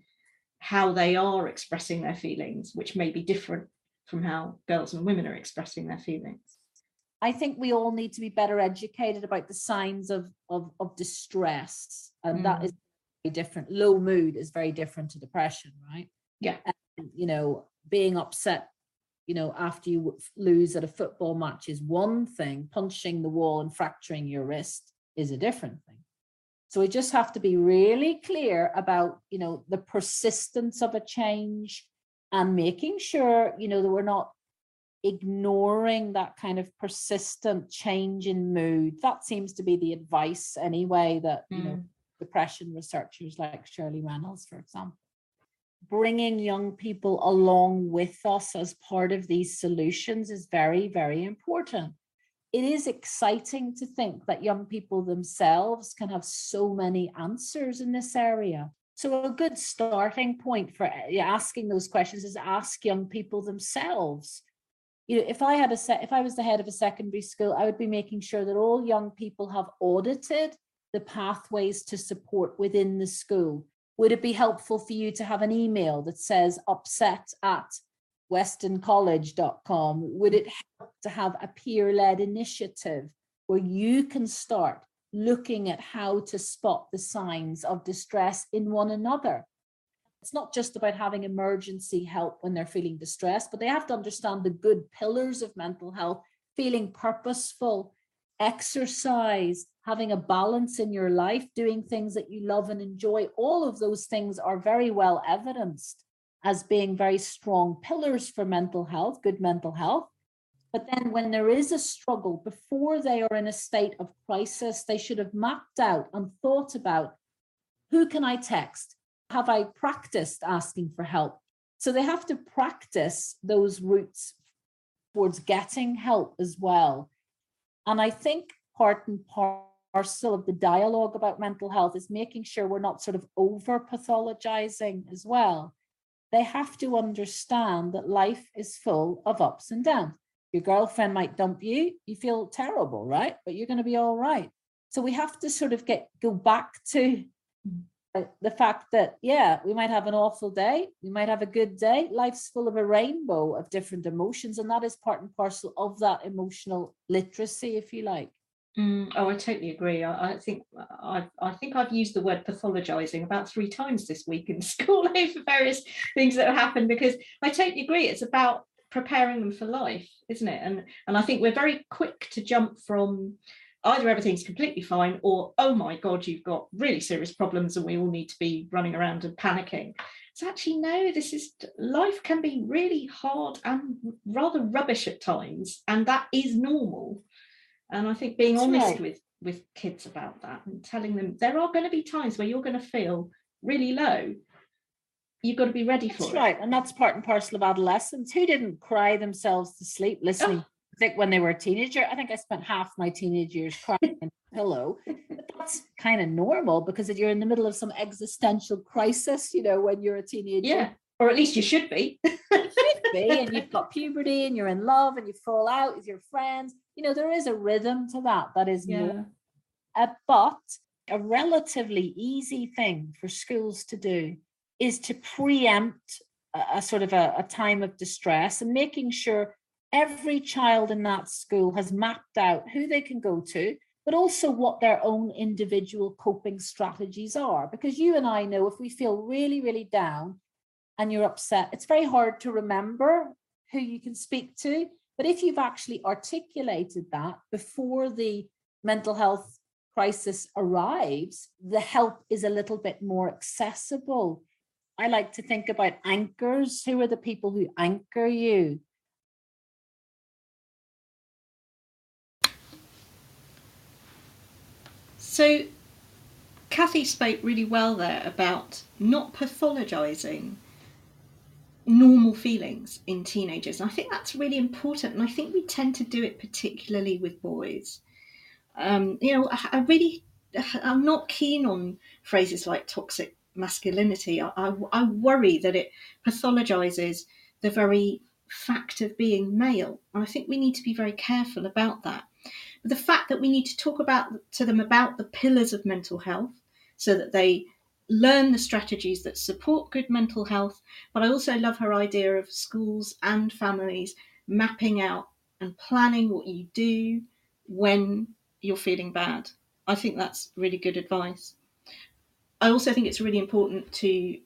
how they are expressing their feelings, which may be different from how girls and women are expressing their feelings? I think we all need to be better educated about the signs of of, of distress, and mm. that is very different. Low mood is very different to depression, right? Yeah you know, being upset, you know, after you lose at a football match is one thing, punching the wall and fracturing your wrist is a different thing. So we just have to be really clear about, you know, the persistence of a change and making sure, you know, that we're not ignoring that kind of persistent change in mood. That seems to be the advice anyway that, you know, mm. depression researchers like Shirley Reynolds, for example, bringing young people along with us as part of these solutions is very, very important. It is exciting to think that young people themselves can have so many answers in this area. So, a good starting point for eh, asking those questions is ask young people themselves. You know, if I had a set, if I was the head of a secondary school, I would be making sure that all young people have audited the pathways to support within the school would it be helpful for you to have an email that says upset at westoncollege.com? Would it help to have a peer led initiative where you can start looking at how to spot the signs of distress in one another? It's not just about having emergency help when they're feeling distressed, but they have to understand the good pillars of mental health, feeling purposeful, exercise, having a balance in your life, doing things that you love and enjoy, all of those things are very well evidenced as being very strong pillars for mental health, good mental health. But then, when there is a struggle, before they are in a state of crisis, they should have mapped out and thought about who can I text? Have I practiced asking for help? So they have to practice those routes towards getting help as well. And I think part and parcel of the dialogue about mental health is making sure we're not sort of over pathologizing as well. They have to understand that life is full of ups and downs. Your girlfriend might dump you, you feel terrible, right? But you're going to be all right. So we have to sort of get go back to the fact that yeah we might have an awful day we might have a good day. Life's full of a rainbow of different emotions and that is part and parcel of that emotional literacy if you like. Mm, oh i totally agree. I, I, think I, I think i've used the word pathologizing about three times this week in school over various things that have happened because i totally agree it's about preparing them for life isn't it? And and i think we're very quick to jump from either everything's completely fine or oh my god you've got really serious problems and we all need to be running around and panicking so actually no this is life can be really hard and rather rubbish at times and that is normal and i think being That's honest right. with with kids about that and telling them there are going to be times where you're going to feel really low you've got to be ready for that's it. right and that's part and parcel of adolescence who didn't cry themselves to sleep oh, listening oh think when they were a teenager, I think I spent half my teenage years crying in a pillow. But that's kind of normal because you're in the middle of some existential crisis, you know, when you're a teenager. Yeah. Or at least you should be. you should be, and you've got puberty and you're in love and you fall out with your friends. You know, there is a rhythm to that that is yeah. more. Uh, but a relatively easy thing for schools to do is to preempt a, a sort of a, a time of distress and making sure every child in that school has mapped out who they can go to, but also what their own individual coping strategies are. Because you and I know if we feel really, really down and you're upset, it's very hard to remember who you can speak to. But if you've actually articulated that before the mental health crisis arrives, the help is a little bit more accessible. I like to think about anchors. Who are the people who anchor you? So, Kathy spoke really well there about not pathologizing normal feelings in teenagers. And I think that's really important. And I think we tend to do it particularly with boys. Um, you know, I, I, really, I'm not keen on phrases like toxic masculinity. I, I, I worry that it pathologizes the very fact of being male. And I think we need to be very careful about that the fact that we need to talk about to them about the pillars of mental health so that they learn the strategies that support good mental health. But I also love her idea of schools and families mapping out and planning what you do when you're feeling bad. I think that's really good advice. I also think it's really important to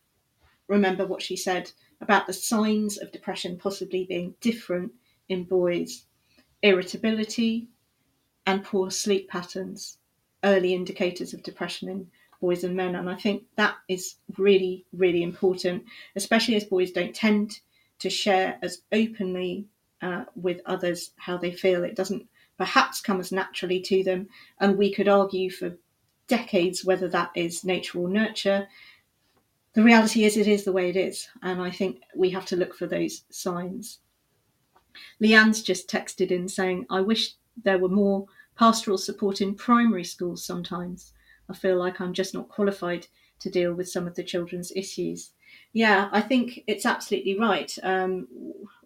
remember what she said about the signs of depression possibly being different in boys irritability, and poor sleep patterns, early indicators of depression in boys and men. And I think that is really, really important, especially as boys don't tend to share as openly uh, with others how they feel. It doesn't perhaps come as naturally to them. And we could argue for decades whether that is nature or nurture. The reality is, it is the way it is. And I think we have to look for those signs. Leanne's just texted in saying, I wish there were more pastoral support in primary schools sometimes. I feel like I'm just not qualified to deal with some of the children's issues. Yeah, I think it's absolutely right. Um,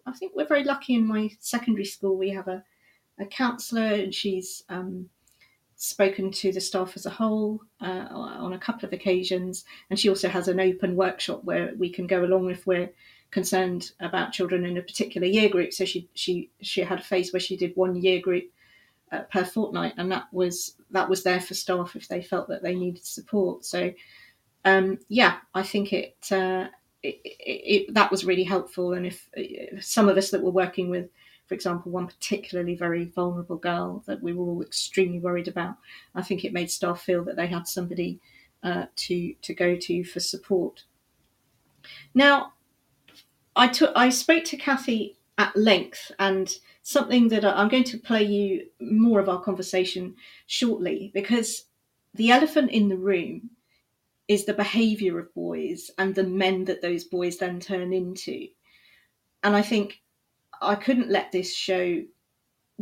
I think we're very lucky in my secondary school. We have a, a counsellor, and she's um, spoken to the staff as a whole uh, on a couple of occasions. And she also has an open workshop where we can go along if we're concerned about children in a particular year group. So she she she had a phase where she did one year group uh, per fortnight, and that was that was there for staff if they felt that they needed support. So, um, yeah, I think it, uh, it, it, it, that was really helpful. And if, some of us that were working with, for example, one particularly very vulnerable girl that we were all extremely worried about, I think it made staff feel that they had somebody uh, to to go to for support. Now, I took I spoke to Kathy at length and something that I'm going to play you more of our conversation shortly because the elephant in the room is the behavior of boys and the men that those boys then turn into. And I think I couldn't let this show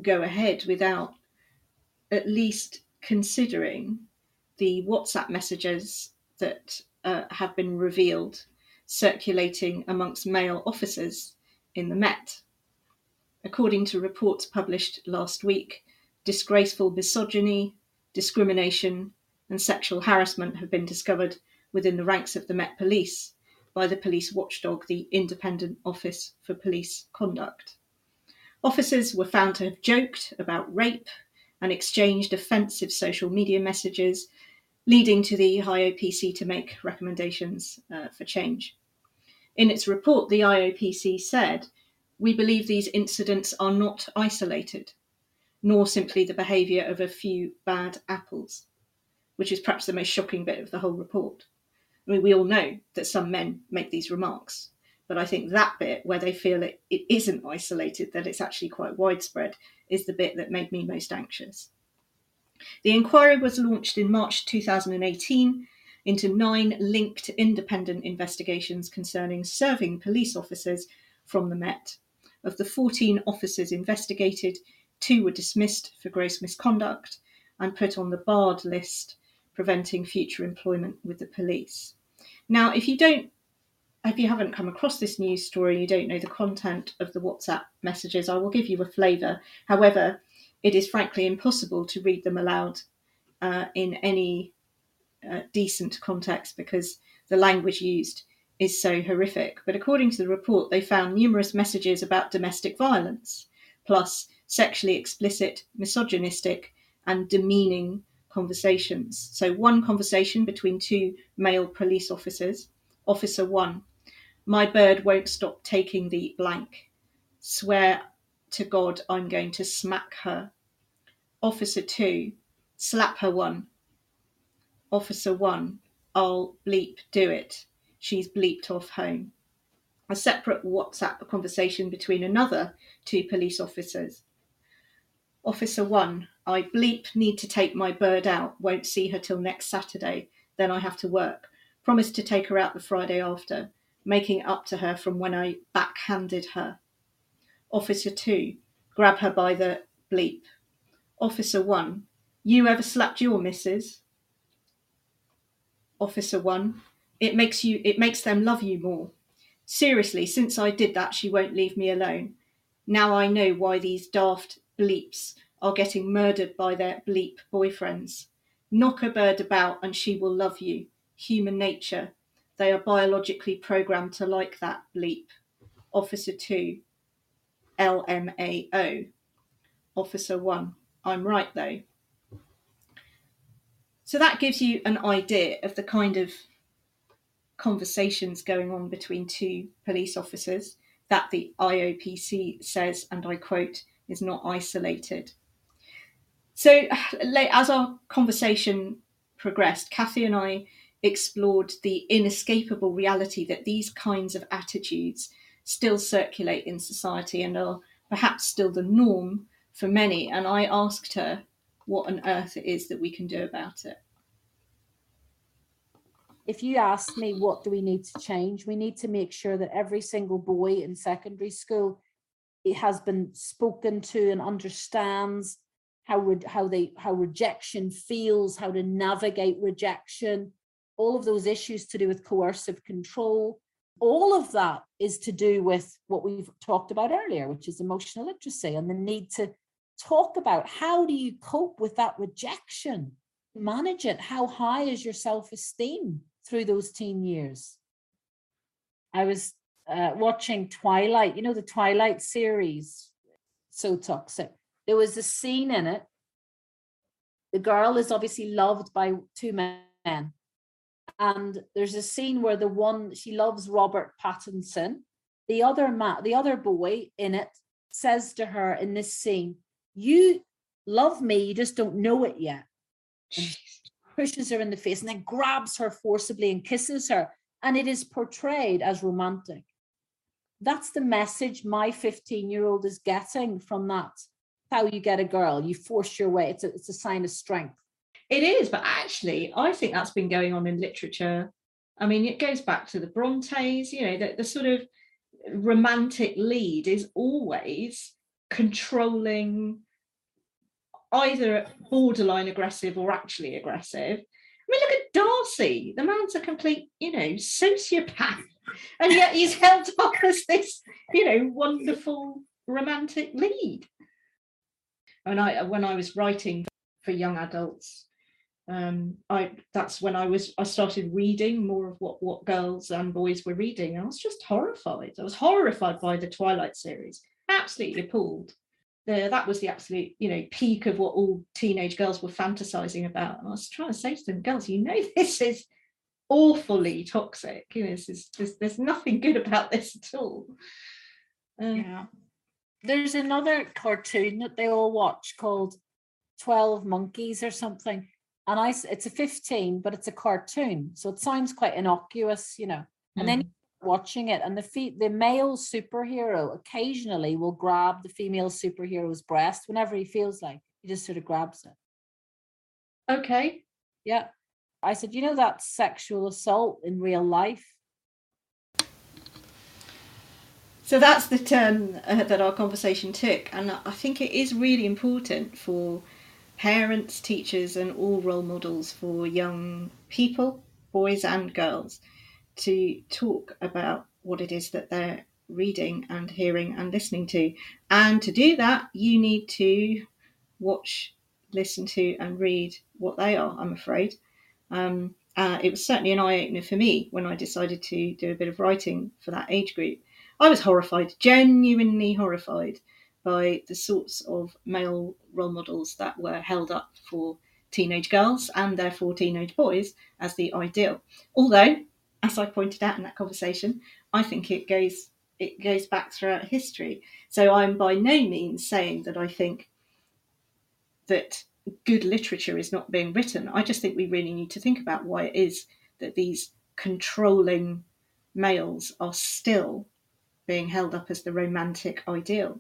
go ahead without at least considering the WhatsApp messages that uh, have been revealed circulating amongst male officers in the Met. According to reports published last week, disgraceful misogyny, discrimination, and sexual harassment have been discovered within the ranks of the Met Police by the police watchdog, the Independent Office for Police Conduct. Officers were found to have joked about rape and exchanged offensive social media messages, leading to the IOPC to make recommendations uh, for change. In its report, the IOPC said we believe these incidents are not isolated, nor simply the behaviour of a few bad apples, which is perhaps the most shocking bit of the whole report. I mean, we all know that some men make these remarks, but I think that bit where they feel it, it isn't isolated, that it's actually quite widespread, is the bit that made me most anxious. The inquiry was launched in March 2018 into nine linked independent investigations concerning serving police officers from the Met of the 14 officers investigated, two were dismissed for gross misconduct and put on the barred list, preventing future employment with the police. Now, if you don't if you haven't come across this news story, you don't know the content of the WhatsApp messages, I will give you a flavour. However, it is frankly impossible to read them aloud uh, in any uh, decent context because the language used is so horrific. But according to the report, they found numerous messages about domestic violence, plus sexually explicit, misogynistic, and demeaning conversations. So, one conversation between two male police officers. Officer one, my bird won't stop taking the blank. Swear to God I'm going to smack her. Officer two, slap her one. Officer one, I'll bleep do it. She's bleeped off home. A separate WhatsApp conversation between another two police officers. Officer one, I bleep need to take my bird out, won't see her till next Saturday, then I have to work. Promise to take her out the Friday after, making up to her from when I backhanded her. Officer two, grab her by the bleep. Officer one, you ever slapped your missus? Officer one, it makes you it makes them love you more. Seriously, since I did that, she won't leave me alone. Now I know why these daft bleeps are getting murdered by their bleep boyfriends. Knock a bird about and she will love you. Human nature. They are biologically programmed to like that bleep. Officer 2, LMAO. Officer 1, I'm right though. So that gives you an idea of the kind of conversations going on between two police officers that the IOPC says, and I quote, is not isolated. So, as our conversation progressed, Kathy and I explored the inescapable reality that these kinds of attitudes still circulate in society and are perhaps still the norm for many. And I asked her what on earth it is that we can do about it. If you ask me what do we need to change, we need to make sure that every single boy in secondary school it has been spoken to and understands how re- how they how rejection feels, how to navigate rejection, all of those issues to do with coercive control. All of that is to do with what we've talked about earlier, which is emotional literacy and the need to talk about how do you cope with that rejection, manage it, how high is your self-esteem through those teen years. I was uh, watching Twilight, you know, the Twilight series, so toxic. There was a scene in it. The girl is obviously loved by two men. And there's a scene where the one she loves Robert Pattinson, the other man, the other boy in it says to her in this scene, You love me, you just don't know it yet. Pushes her in the face and then grabs her forcibly and kisses her. And it is portrayed as romantic that's the message my 15 year old is getting from that how you get a girl you force your way it's a, it's a sign of strength it is but actually i think that's been going on in literature i mean it goes back to the brontes you know the, the sort of romantic lead is always controlling either borderline aggressive or actually aggressive I mean, look at Darcy. The man's a complete, you know, sociopath and yet he's held up as this, you know, wonderful romantic lead. And I, when I was writing for young adults, um, I that's when I was I started reading more of what what girls and boys were reading. I was just horrified. I was horrified by the Twilight series. Absolutely appalled. The, that was the absolute you know peak of what all teenage girls were fantasizing about. And I was trying to say to them, girls, you know this is awfully toxic. You know, there's, there's, there's nothing good about this at all. Uh, yeah. There's another cartoon that they all watch called 12 Monkeys or something. And I, it's a 15, but it's a cartoon. So it sounds quite innocuous, you know. And mm. then watching it, and the fe- the male superhero occasionally will grab the female superhero's breast whenever he feels like. He just sort of grabs it. Okay. Yeah. I said, you know, that's sexual assault in real life. So that's the turn uh, that our conversation took. And I think it is really important for parents, teachers, and all role models for young people, boys and girls, to talk about what it is that they're reading and hearing and listening to. And to do that, you need to watch, listen to, and read what they are, I'm afraid. Um, uh, it was certainly an eye opener for me when I decided to do a bit of writing for that age group. I was horrified, genuinely horrified by the sorts of male role models that were held up for teenage girls and therefore teenage boys as the ideal. Although, as I pointed out in that conversation, I think it goes it goes back throughout history. So I'm by no means saying that I think that good literature is not being written. I just think we really need to think about why it is that these controlling males are still being held up as the romantic ideal.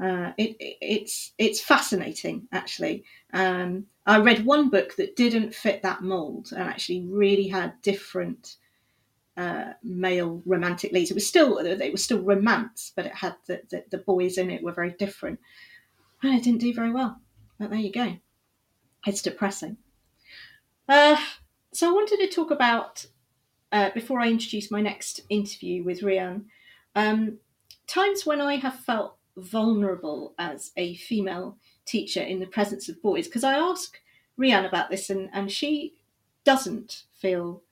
Uh, it, it, it's it's fascinating actually. Um, I read one book that didn't fit that mold and actually really had different uh, male romantic leads. It was still it was still romance, but it had the, the, the boys in it were very different, and it didn't do very well. But there you go. It's depressing. Uh, so I wanted to talk about uh, before I introduce my next interview with Rian. Um, times when I have felt vulnerable as a female teacher in the presence of boys because I ask Rian about this and, and she doesn't feel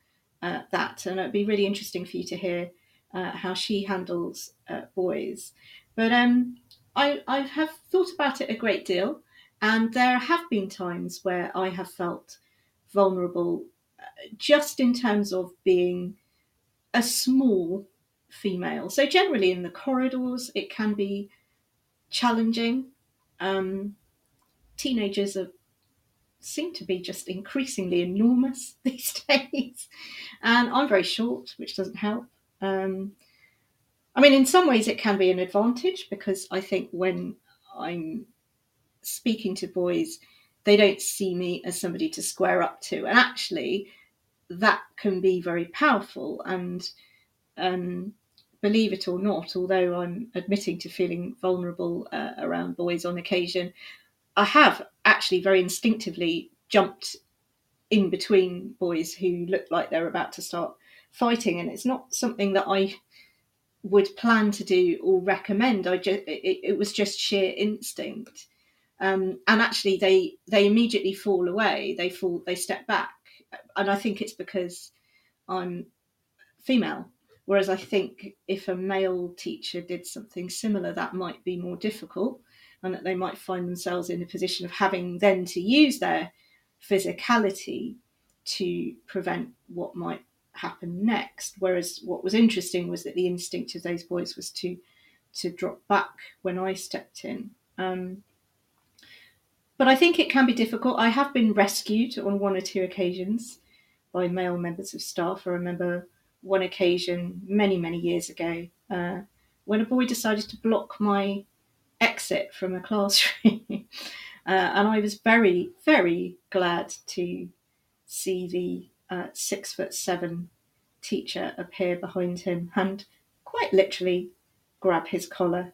uh, that. And it'd be really interesting for you to hear uh, how she handles uh, boys. But um, I, I have thought about it a great deal and there have been times where I have felt vulnerable uh, just in terms of being a small female. So generally in the corridors it can be challenging. Um, teenagers are seem to be just increasingly enormous these days, and I'm very short, which doesn't help. Um, I mean, in some ways, it can be an advantage because I think when I'm speaking to boys, they don't see me as somebody to square up to, and actually, that can be very powerful. And um, believe it or not, although I'm admitting to feeling vulnerable uh, around boys on occasion, I have actually very instinctively jumped in between boys who looked like they're about to start fighting, and it's not something that I would plan to do or recommend. I just it, it was just sheer instinct, um, and actually they they immediately fall away. They fall, they step back, and I think it's because I'm female. Whereas I think if a male teacher did something similar, that might be more difficult and that they might find themselves in a position of having then to use their physicality to prevent what might happen next. Whereas what was interesting was that the instinct of those boys was to to drop back when I stepped in. Um, but I think it can be difficult. I have been rescued on one or two occasions by male members of staff. I remember one occasion many, many years ago uh, when a boy decided to block my exit from a classroom. uh, and I was very, very glad to see the uh, six foot seven teacher appear behind him and quite literally grab his collar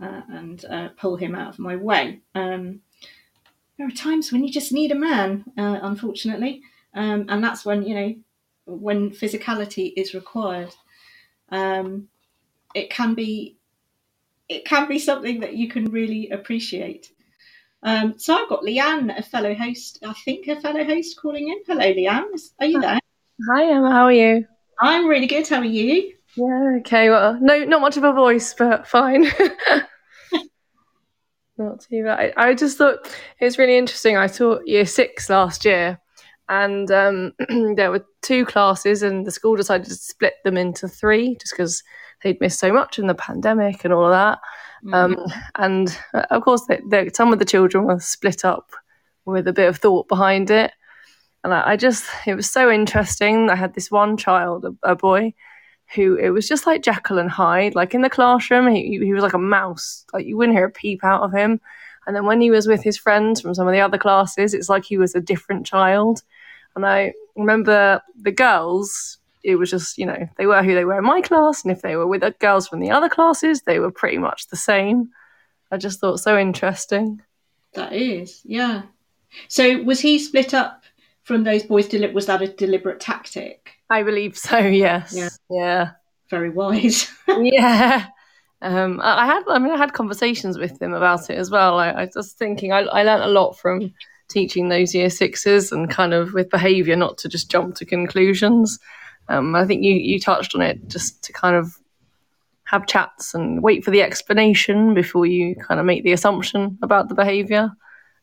uh, and uh, pull him out of my way. Um, there are times when you just need a man, uh, unfortunately. Um, and that's when, you know, when physicality is required. Um, it can be it can be something that you can really appreciate. Um, so I've got Leanne, a fellow host, I think a fellow host calling in. Hello, Leanne. Are you there? Hi, Emma. How are you? I'm really good. How are you? Yeah, okay. Well, no, not much of a voice, but fine. not too bad. I, I just thought it was really interesting. I taught year six last year, and um, there were two classes, and the school decided to split them into three just because they'd missed so much in the pandemic and all of that. Um, mm-hmm. Um, and uh, of course, they, they, some of the children were split up with a bit of thought behind it. And I, I just, it was so interesting. I had this one child, a, a, boy, who it was just like Jekyll and Hyde. Like in the classroom, he, he was like a mouse. Like you wouldn't hear a peep out of him. And then when he was with his friends from some of the other classes, it's like he was a different child. And I remember the girls, it was just, you know, they were who they were in my class. And if they were with the girls from the other classes, they were pretty much the same. I just thought so interesting. That is, yeah. So was he split up from those boys? Was that a deliberate tactic? I believe so, yes. Yeah. Yeah. Very wise. yeah. Um, I had, I mean, I had conversations with them about it as well. I, I was thinking, I, I learned a lot from teaching those year sixes and kind of with behaviour, not to just jump to conclusions. Um, I think you you touched on it just to kind of have chats and wait for the explanation before you kind of make the assumption about the behaviour.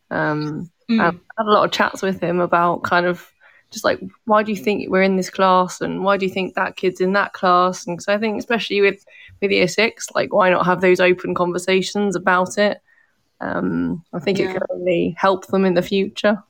Um, mm. I had a lot of chats with him about kind of just like why do you think we're in this class and why do you think that kid's in that class and so i think especially with with year six like why not have those open conversations about it um, i think yeah. it can only help them in the future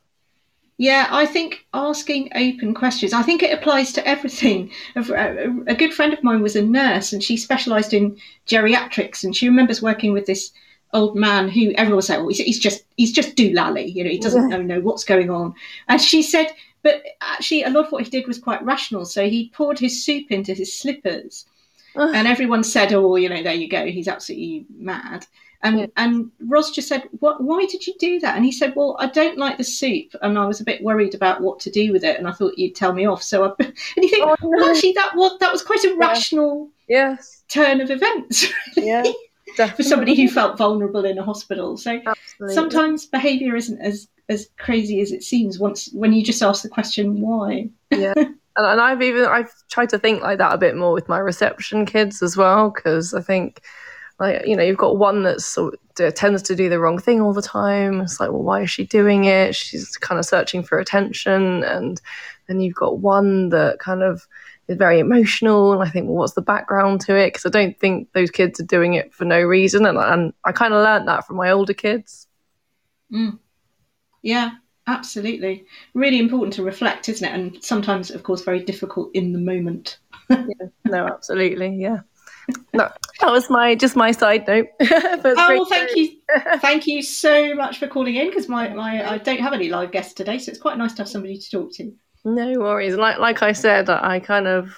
yeah, I think asking open questions, I think it applies to everything. A, good friend of mine was a nurse and she specialised in geriatrics and she remembers working with this old man who everyone said, well, he's, he's just he's just doolally, you know, he doesn't yeah. know, know what's going on. And she said, but actually a lot of what he did was quite rational. So he poured his soup into his slippers. And everyone said, oh, you know, there you go, he's absolutely mad. And yeah. and Roz just said, "What? Why did you do that?" And he said, "Well, I don't like the soup, and I was a bit worried about what to do with it, and I thought you'd tell me off." So, I, and you think, oh, no. well, actually, that was that was quite a yeah. rational yes. turn of events, really, yeah, for somebody who felt vulnerable in a hospital. So Absolutely. sometimes behaviour isn't as as crazy as it seems once when you just ask the question why. Yeah. And I've even I've tried to think like that a bit more with my reception kids as well because I think like you know you've got one that sort of tends to do the wrong thing all the time. It's like well why is she doing it? She's kind of searching for attention. And then you've got one that kind of is very emotional. And i think well what's the background to it? Because i don't think those kids are doing it for no reason. And, and i kind of learned that from my older kids. Mm. yeah absolutely really important to reflect isn't it and sometimes of course very difficult in the moment yeah, no absolutely yeah no, that was my just my side note. oh, thank you, thank you so much for calling in because my, my I don't have any live guests today, so it's quite nice to have somebody to talk to. No worries. Like like I said, I kind of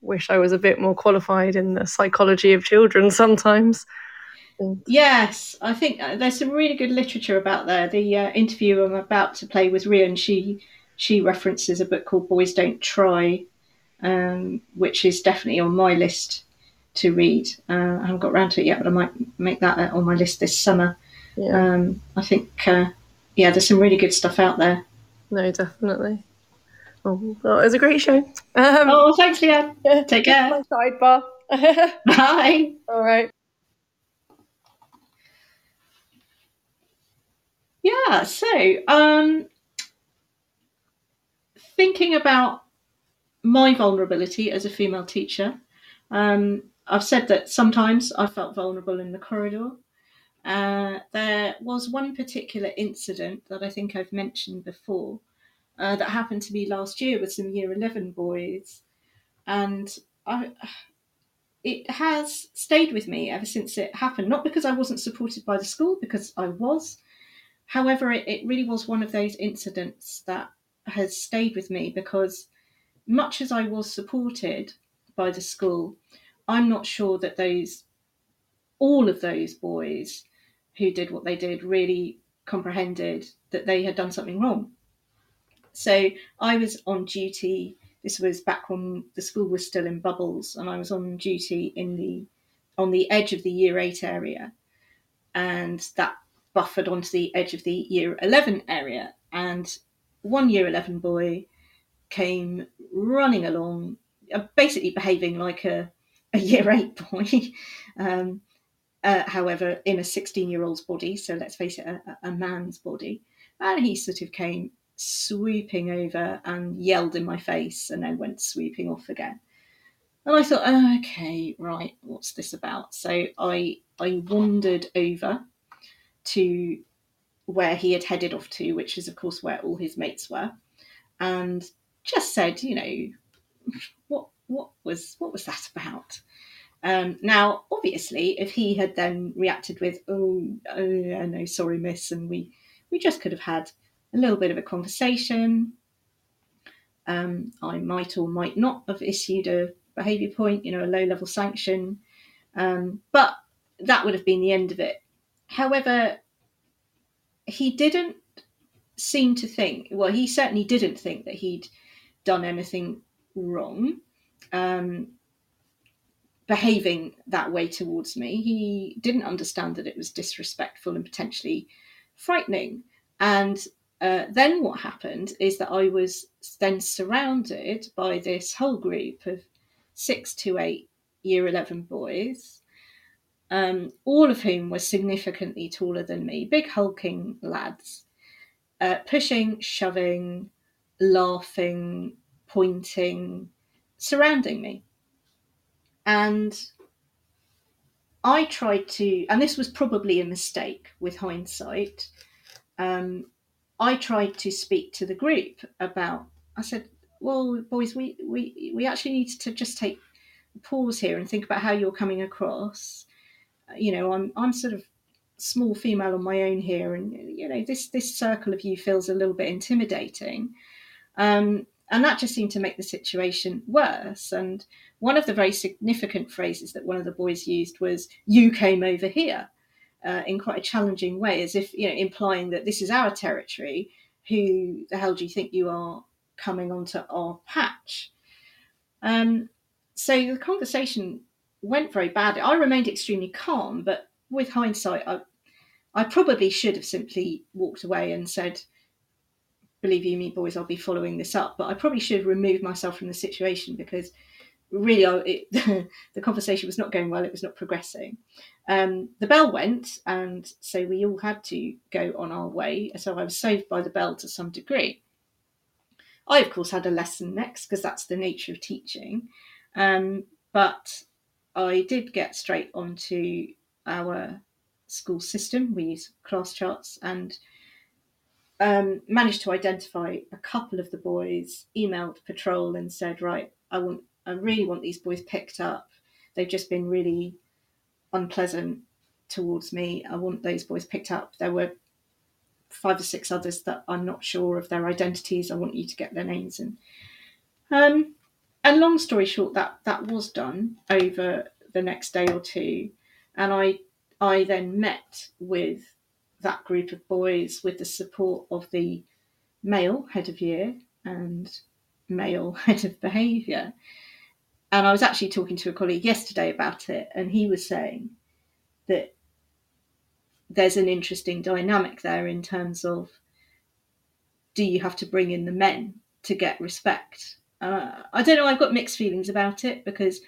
wish I was a bit more qualified in the psychology of children sometimes. Yes, I think uh, there's some really good literature about there. The uh, interview I'm about to play with Rhian, she she references a book called Boys Don't Try, um, which is definitely on my list to read. Uh, I haven't got around to it yet, but I might make that uh, on my list this summer. Yeah. Um, I think, uh, yeah, there's some really good stuff out there. No, definitely. Oh, well, it was a great show. Um, oh, thanks, Leanne. Take care. Sidebar. Bye. All right. Yeah, so um, thinking about my vulnerability as a female teacher, um, I've said that sometimes I felt vulnerable in the corridor. Uh, there was one particular incident that I think I've mentioned before uh, that happened to me last year with some year 11 boys. And I, it has stayed with me ever since it happened, not because I wasn't supported by the school, because I was. However, it, it really was one of those incidents that has stayed with me because much as I was supported by the school, I'm not sure that those all of those boys who did what they did really comprehended that they had done something wrong. So I was on duty. This was back when the school was still in bubbles, and I was on duty in the on the edge of the year eight area, and that buffered onto the edge of the year eleven area. And one year eleven boy came running along, uh, basically behaving like a a year eight boy. um, uh, however, in a 16 year old's body, so let's face it, a, a, man's body. And he sort of came swooping over and yelled in my face and then went sweeping off again. And I thought, oh, okay, right, what's this about? So I I wandered over to where he had headed off to, which is of course where all his mates were, and just said, you know, what what was what was that about? Um, now, obviously, if he had then reacted with "Oh, oh, no, sorry, miss," and we we just could have had a little bit of a conversation. Um, I might or might not have issued a behaviour point, you know, a low level sanction, um, but that would have been the end of it. However, he didn't seem to think. Well, he certainly didn't think that he'd done anything wrong um, behaving that way towards me. He didn't understand that it was disrespectful and potentially frightening. And uh, then what happened is that I was then surrounded by this whole group of six to eight year 11 boys, um, all of whom were significantly taller than me, big hulking lads, uh, pushing, shoving, laughing, pointing, surrounding me. And I tried to, and this was probably a mistake with hindsight. Um, I tried to speak to the group about. I said, "Well, boys, we we we actually need to just take a pause here and think about how you're coming across. You know, I'm I'm sort of small female on my own here, and you know, this this circle of you feels a little bit intimidating." Um, and that just seemed to make the situation worse. And one of the very significant phrases that one of the boys used was, You came over here, uh, in quite a challenging way, as if, you know, implying that this is our territory. Who the hell do you think you are coming onto our patch? Um, so the conversation went very badly. I remained extremely calm, but with hindsight, I, I probably should have simply walked away and said, believe you me, boys, I'll be following this up. But I probably should have removed myself from the situation because really I, it, the conversation was not going well. It was not progressing. Um, the bell went, and so we all had to go on our way. So I was saved by the bell to some degree. I, of course, had a lesson next because that's the nature of teaching. Um, but I did get straight onto our school system. We use class charts and um, managed to identify a couple of the boys, emailed patrol and said, right, I want, I really want these boys picked up. They've just been really unpleasant towards me. I want those boys picked up. There were five or six others that I'm not sure of their identities. I want you to get their names and um, and long story short, that that was done over the next day or two, and I I then met with that group of boys with the support of the male head of year and male head of behaviour. And I was actually talking to a colleague yesterday about it, and he was saying that there's an interesting dynamic there in terms of do you have to bring in the men to get respect? Uh, I don't know. I've got mixed feelings about it because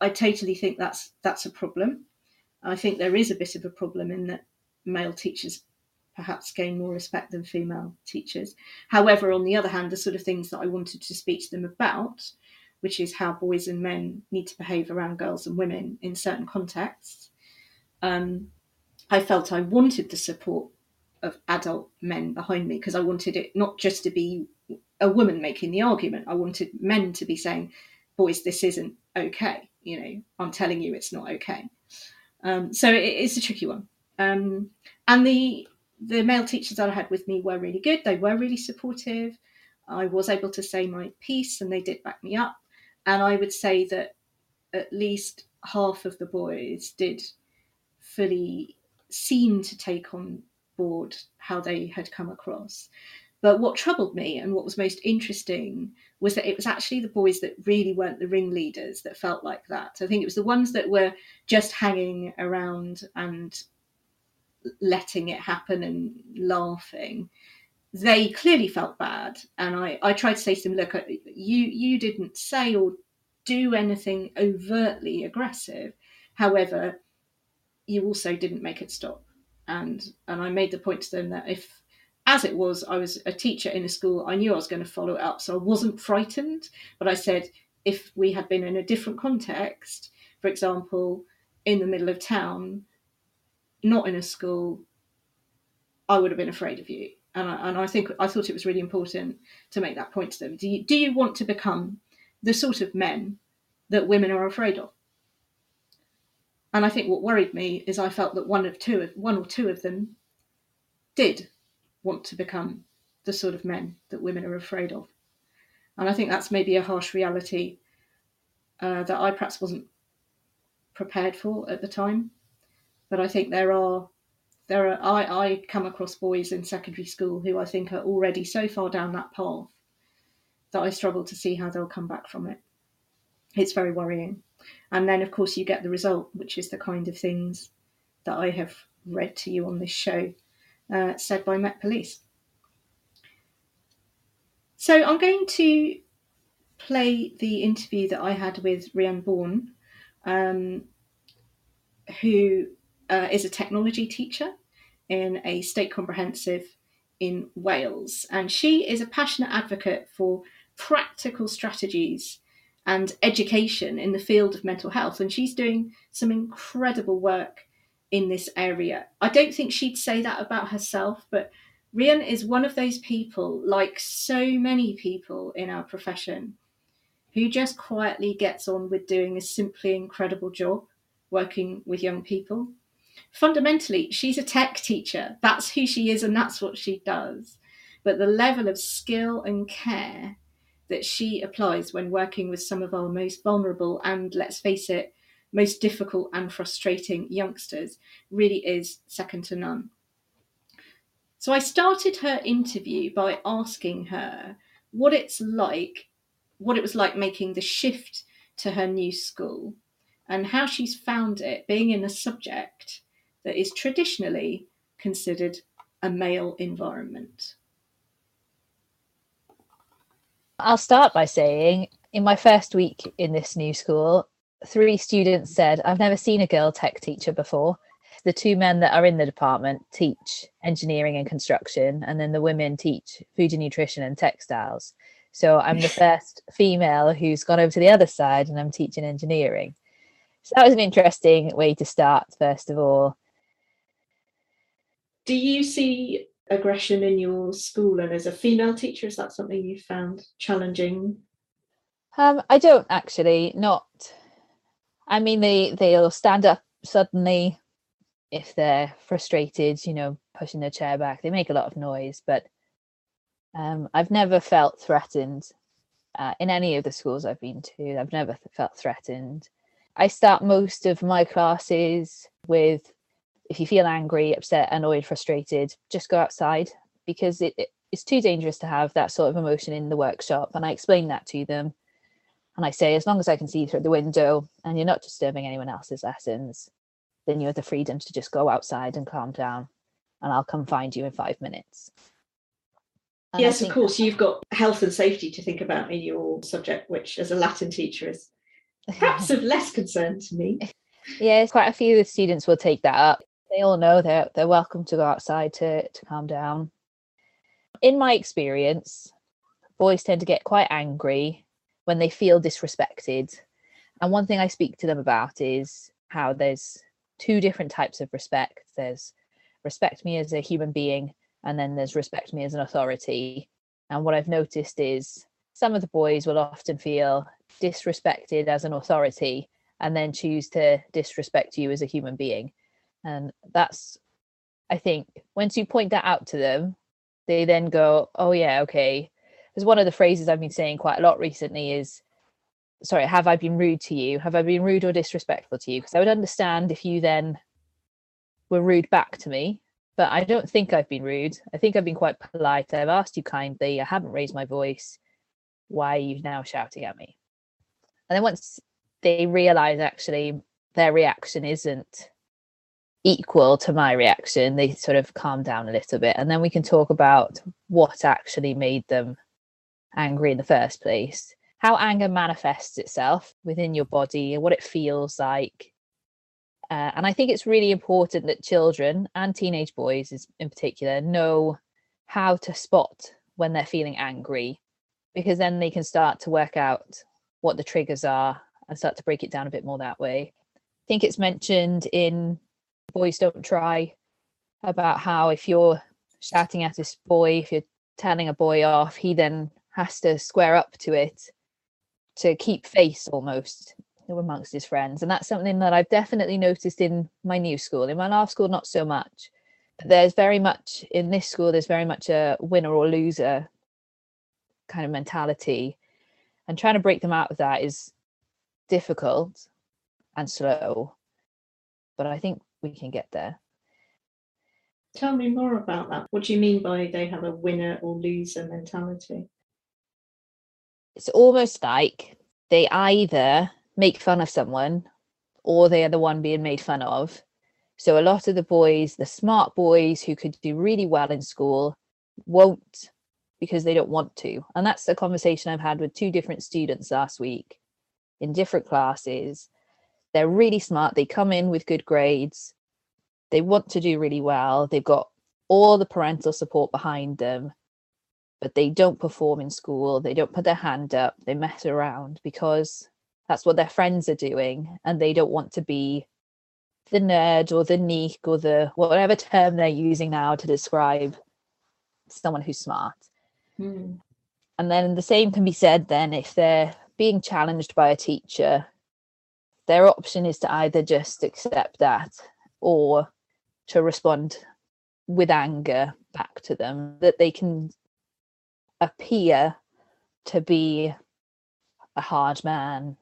I totally think that's that's a problem. I think there is a bit of a problem in that male teachers perhaps gain more respect than female teachers. However, on the other hand, the sort of things that I wanted to speak to them about, which is how boys and men need to behave around girls and women in certain contexts, um, I felt I wanted the support of adult men behind me because I wanted it not just to be a woman making the argument. I wanted men to be saying, boys, this isn't okay. You know, I'm telling you it's not okay. Um, so it, it's a tricky one. Um, and the the male teachers that I had with me were really good. They were really supportive. I was able to say my piece, and they did back me up. And I would say that at least half of the boys did fully seem to take on board how they had come across. But what troubled me and what was most interesting was that it was actually the boys that really weren't the ringleaders that felt like that. I think it was the ones that were just hanging around and letting it happen and laughing. They clearly felt bad and i i tried to say to them look uh, you you didn't say or do anything overtly aggressive. However you also didn't make it stop. And and i made the point to them that if as it was i was a teacher in a school i knew i was going to follow it up so i wasn't frightened but i said if we had been in a different context for example in the middle of town not in a school, I would have been afraid of you. And I, and I think I thought it was really important to make that point to them. Do you, do you want to become the sort of men that women are afraid of? And I think what worried me is I felt that one of two of one or two of them did want to become the sort of men that women are afraid of. And I think that's maybe a harsh reality uh, that I perhaps wasn't prepared for at the time. But I think there are there are I, I come across boys in secondary school who I think are already so far down that path that I struggle to see how they'll come back from it. It's very worrying. And then of course you get the result, which is the kind of things that I have read to you on this show, uh, said by Met Police. So I'm going to play the interview that I had with Rhian Bourne, um, who uh, is a technology teacher in a state comprehensive in Wales. And she is a passionate advocate for practical strategies and education in the field of mental health. And she's doing some incredible work in this area. I don't think she'd say that about herself, but Rhian is one of those people, like so many people in our profession, who just quietly gets on with doing a simply incredible job working with young people. Fundamentally, she's a tech teacher. That's who she is and that's what she does. But the level of skill and care that she applies when working with some of our most vulnerable and, let's face it, most difficult and frustrating youngsters really is second to none. So I started her interview by asking her what it's like, what it was like making the shift to her new school, and how she's found it being in a subject that is traditionally considered a male environment. I'll start by saying in my first week in this new school, three students said, I've never seen a girl tech teacher before. The two men that are in the department teach engineering and construction, and then the women teach food and nutrition and textiles. So I'm the first female who's gone over to the other side and I'm teaching engineering. So that was an interesting way to start, first of all. Do you see aggression in your school and as a female teacher is that something you found challenging um i don't actually not i mean they they'll stand up suddenly if they're frustrated you know pushing their chair back they make a lot of noise but um i've never felt threatened uh, in any of the schools i've been to i've never felt threatened i start most of my classes with if you feel angry, upset, annoyed, frustrated, just go outside because it, it, it's too dangerous to have that sort of emotion in the workshop. And I explain that to them. And I say, as long as I can see through the window and you're not disturbing anyone else's lessons, then you have the freedom to just go outside and calm down. And I'll come find you in five minutes. And yes, of course, you've got health and safety to think about in your subject, which as a Latin teacher is perhaps of less concern to me. Yes, quite a few of the students will take that up they all know they're they're welcome to go outside to to calm down. In my experience, boys tend to get quite angry when they feel disrespected. And one thing I speak to them about is how there's two different types of respect. There's respect me as a human being, and then there's respect me as an authority. And what I've noticed is some of the boys will often feel disrespected as an authority and then choose to disrespect you as a human being and that's i think once you point that out to them they then go oh yeah okay because one of the phrases i've been saying quite a lot recently is sorry have i been rude to you? Have i been rude or disrespectful to you? Because i would understand if you then were rude back to me but i don't think i've been rude. I think i've been quite polite. I've asked you kindly. I haven't raised my voice. Why are you now shouting at me? And then once they realize actually their reaction isn't equal to my reaction, they sort of calm down a little bit. And then we can talk about what actually made them angry in the first place, how anger manifests itself within your body and what it feels like. Uh, and I think it's really important that children and teenage boys, in particular, know how to spot when they're feeling angry, because then they can start to work out what the triggers are and start to break it down a bit more that way. I think it's mentioned in boys don't try about how if you're shouting at this boy, if you're telling a boy off, he then has to square up to it to keep face almost amongst his friends. And that's something that I've definitely noticed in my new school. In my last school, not so much. But there's very much in this school, there's very much a winner or loser kind of mentality. And trying to break them out of that is difficult and slow. But I think we can get there. Tell me more about that. What do you mean by they have a winner or loser mentality? It's almost like they either make fun of someone or they are the one being made fun of. So a lot of the boys, the smart boys who could do really well in school, won't because they don't want to. And that's the conversation I've had with two different students last week in different classes. They're really smart. They come in with good grades. They want to do really well. They've got all the parental support behind them, but they don't perform in school. They don't put their hand up. They mess around because that's what their friends are doing. And they don't want to be the nerd or the neek or the whatever term they're using now to describe someone who's smart. Mm. And then the same can be said then if they're being challenged by a teacher, their option is to either just accept that or to respond with anger back to them, that they can appear to be a hard man,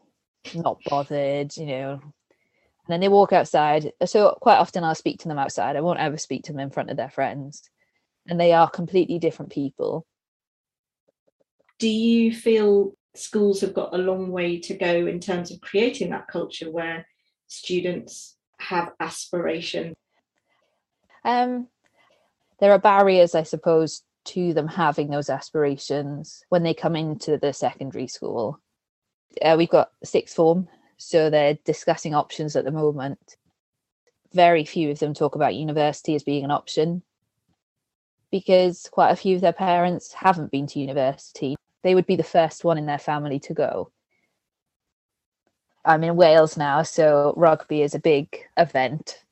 not bothered, you know. And then they walk outside. So quite often I'll speak to them outside. I won't ever speak to them in front of their friends. And they are completely different people. Do you feel schools have got a long way to go in terms of creating that culture where students have aspiration? Um, there are barriers, I suppose, to them having those aspirations when they come into the secondary school. Uh, we've got sixth form, so they're discussing options at the moment. Very few of them talk about university as being an option because quite a few of their parents haven't been to university. They would be the first one in their family to go. I'm in Wales now, so rugby is a big event.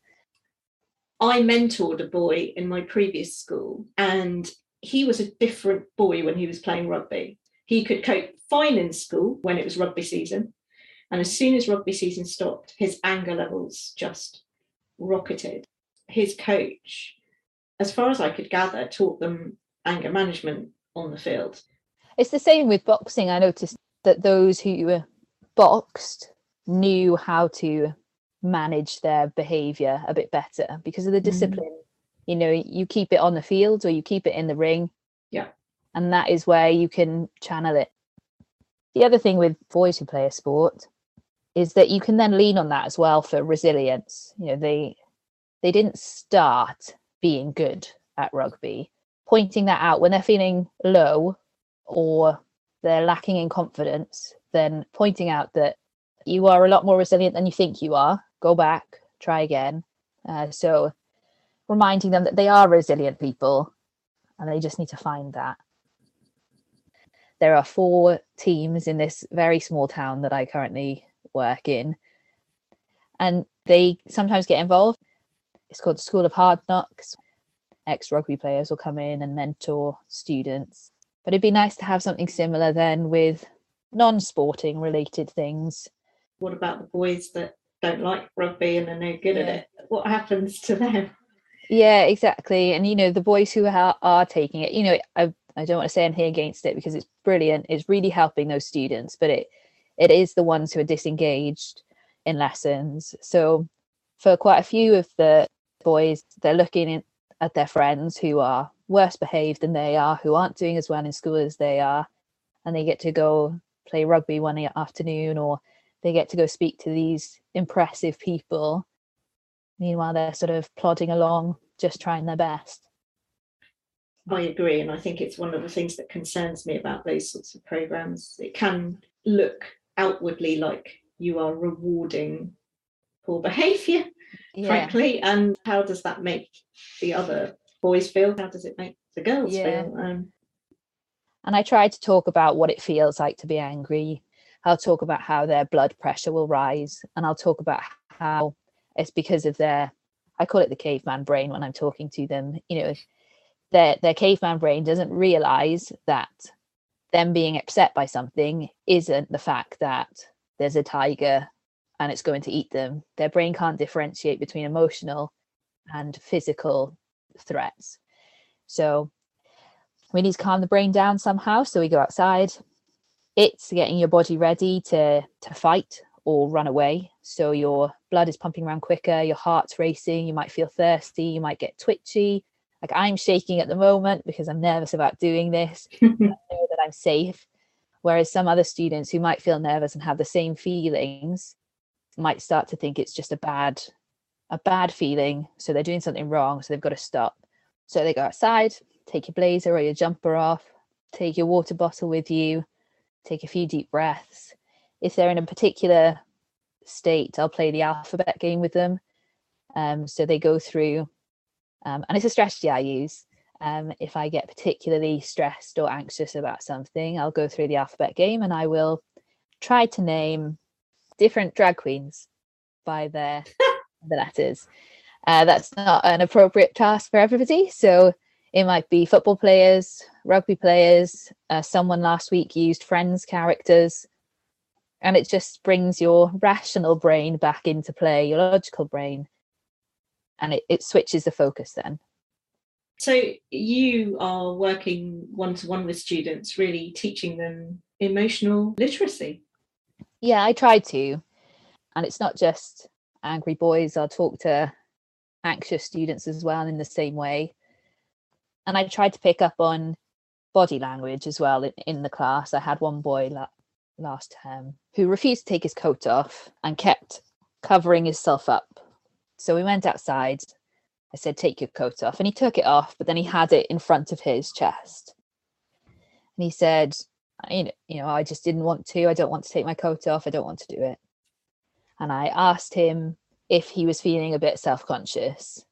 I mentored a boy in my previous school, and he was a different boy when he was playing rugby. He could cope fine in school when it was rugby season. And as soon as rugby season stopped, his anger levels just rocketed. His coach, as far as I could gather, taught them anger management on the field. It's the same with boxing. I noticed that those who boxed knew how to manage their behavior a bit better because of the mm-hmm. discipline. You know, you keep it on the field or you keep it in the ring. Yeah. And that is where you can channel it. The other thing with boys who play a sport is that you can then lean on that as well for resilience. You know, they they didn't start being good at rugby. Pointing that out when they're feeling low or they're lacking in confidence, then pointing out that you are a lot more resilient than you think you are. Go back, try again. Uh, so, reminding them that they are resilient people and they just need to find that. There are four teams in this very small town that I currently work in, and they sometimes get involved. It's called the School of Hard Knocks. Ex rugby players will come in and mentor students. But it'd be nice to have something similar then with non sporting related things what about the boys that don't like rugby and are no good yeah. at it? What happens to them? Yeah, exactly. And you know, the boys who are, are taking it, you know, I I don't want to say anything against it because it's brilliant. It's really helping those students, but it it is the ones who are disengaged in lessons. So for quite a few of the boys, they're looking in, at their friends who are worse behaved than they are, who aren't doing as well in school as they are, and they get to go play rugby one afternoon or they get to go speak to these impressive people. Meanwhile, they're sort of plodding along, just trying their best. I agree. And I think it's one of the things that concerns me about those sorts of programs. It can look outwardly like you are rewarding poor behavior, yeah. frankly. And how does that make the other boys feel? How does it make the girls yeah. feel? Um, and I try to talk about what it feels like to be angry, I'll talk about how their blood pressure will rise, and I'll talk about how it's because of their I call it the caveman brain when I'm talking to them. You know, their their caveman brain doesn't realize that them being upset by something isn't the fact that there's a tiger and it's going to eat them. Their brain can't differentiate between emotional and physical threats. So we need to calm the brain down somehow. So we go outside, it's getting your body ready to to fight or run away. So your blood is pumping around quicker your heart's racing you might feel thirsty you might get twitchy. Like i'm shaking at the moment because i'm nervous about doing this. I know that i'm safe. Whereas some other students who might feel nervous and have the same feelings might start to think it's just a bad a bad feeling. So they're doing something wrong so they've got to stop. So they go outside take your blazer or your jumper off take your water bottle with you, take a few deep breaths. If they're in a particular state, I'll play the alphabet game with them. Um, so they go through, um, and it's a strategy I use. Um, if I get particularly stressed or anxious about something, I'll go through the alphabet game and I will try to name different drag queens by their the letters. Uh, that's not an appropriate task for everybody. So it might be football players, rugby players. Uh, someone last week used Friends characters. And it just brings your rational brain back into play, your logical brain. And it, it switches the focus then. So you are working one to one with students, really teaching them emotional literacy. Yeah, I try to. And it's not just angry boys. I'll talk to anxious students as well in the same way. And I tried to pick up on body language as well in, in the class. I had one boy last term who refused to take his coat off and kept covering himself up. So we went outside I said, take your coat off. And he took it off, but then he had it in front of his chest. And he said, you know, I just didn't want to. I don't want to take my coat off. I don't want to do it. And I asked him if he was feeling a bit self conscious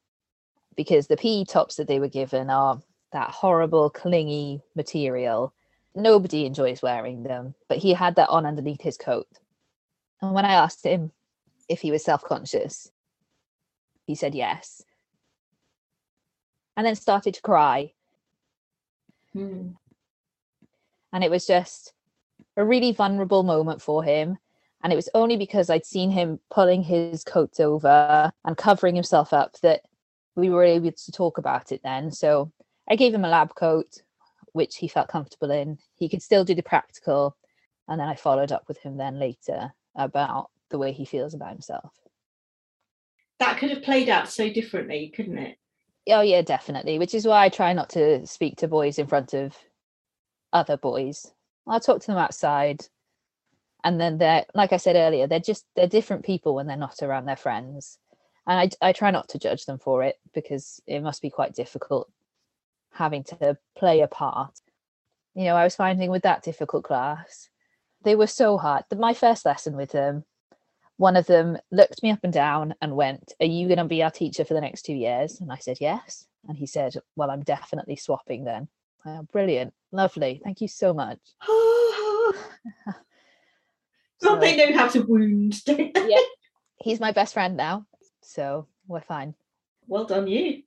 because the PE tops that they were given are that horrible, clingy material. Nobody enjoys wearing them, but he had that on underneath his coat. And when I asked him if he was self conscious, he said yes and then started to cry. Mm. And it was just a really vulnerable moment for him. And it was only because I'd seen him pulling his coat over and covering himself up that we were able to talk about it then. So I gave him a lab coat, which he felt comfortable in. He could still do the practical. And then I followed up with him then later about the way he feels about himself. That could have played out so differently, couldn't it? Oh yeah, definitely. Which is why I try not to speak to boys in front of other boys. I'll talk to them outside. And then they're like I said earlier, they're just they're different people when they're not around their friends. And I I try not to judge them for it because it must be quite difficult having to play a part. You know, I was finding with that difficult class, they were so hard. My first lesson with them, one of them looked me up and down and went, Are you going to be our teacher for the next two years? And I said, Yes. And he said, Well, I'm definitely swapping then. Oh, brilliant. Lovely. Thank you so much. well, so, they know how to wound? Yeah. He's my best friend now. So we're fine. Well done, you.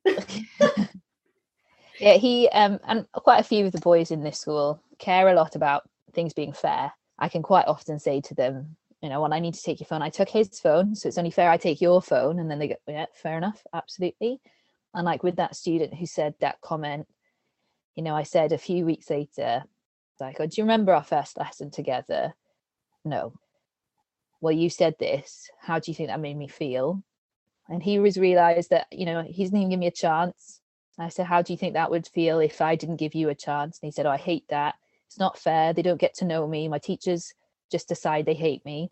Yeah, he um and quite a few of the boys in this school care a lot about things being fair. I can quite often say to them, you know, when I need to take your phone, I took his phone, so it's only fair I take your phone. And then they go, yeah, fair enough, absolutely. And like with that student who said that comment, you know, I said a few weeks later, like, oh, do you remember our first lesson together? No. Well, you said this. How do you think that made me feel? And he was realized that, you know, he didn't even give me a chance. I said, How do you think that would feel if I didn't give you a chance? And he said, Oh, I hate that. It's not fair. They don't get to know me. My teachers just decide they hate me.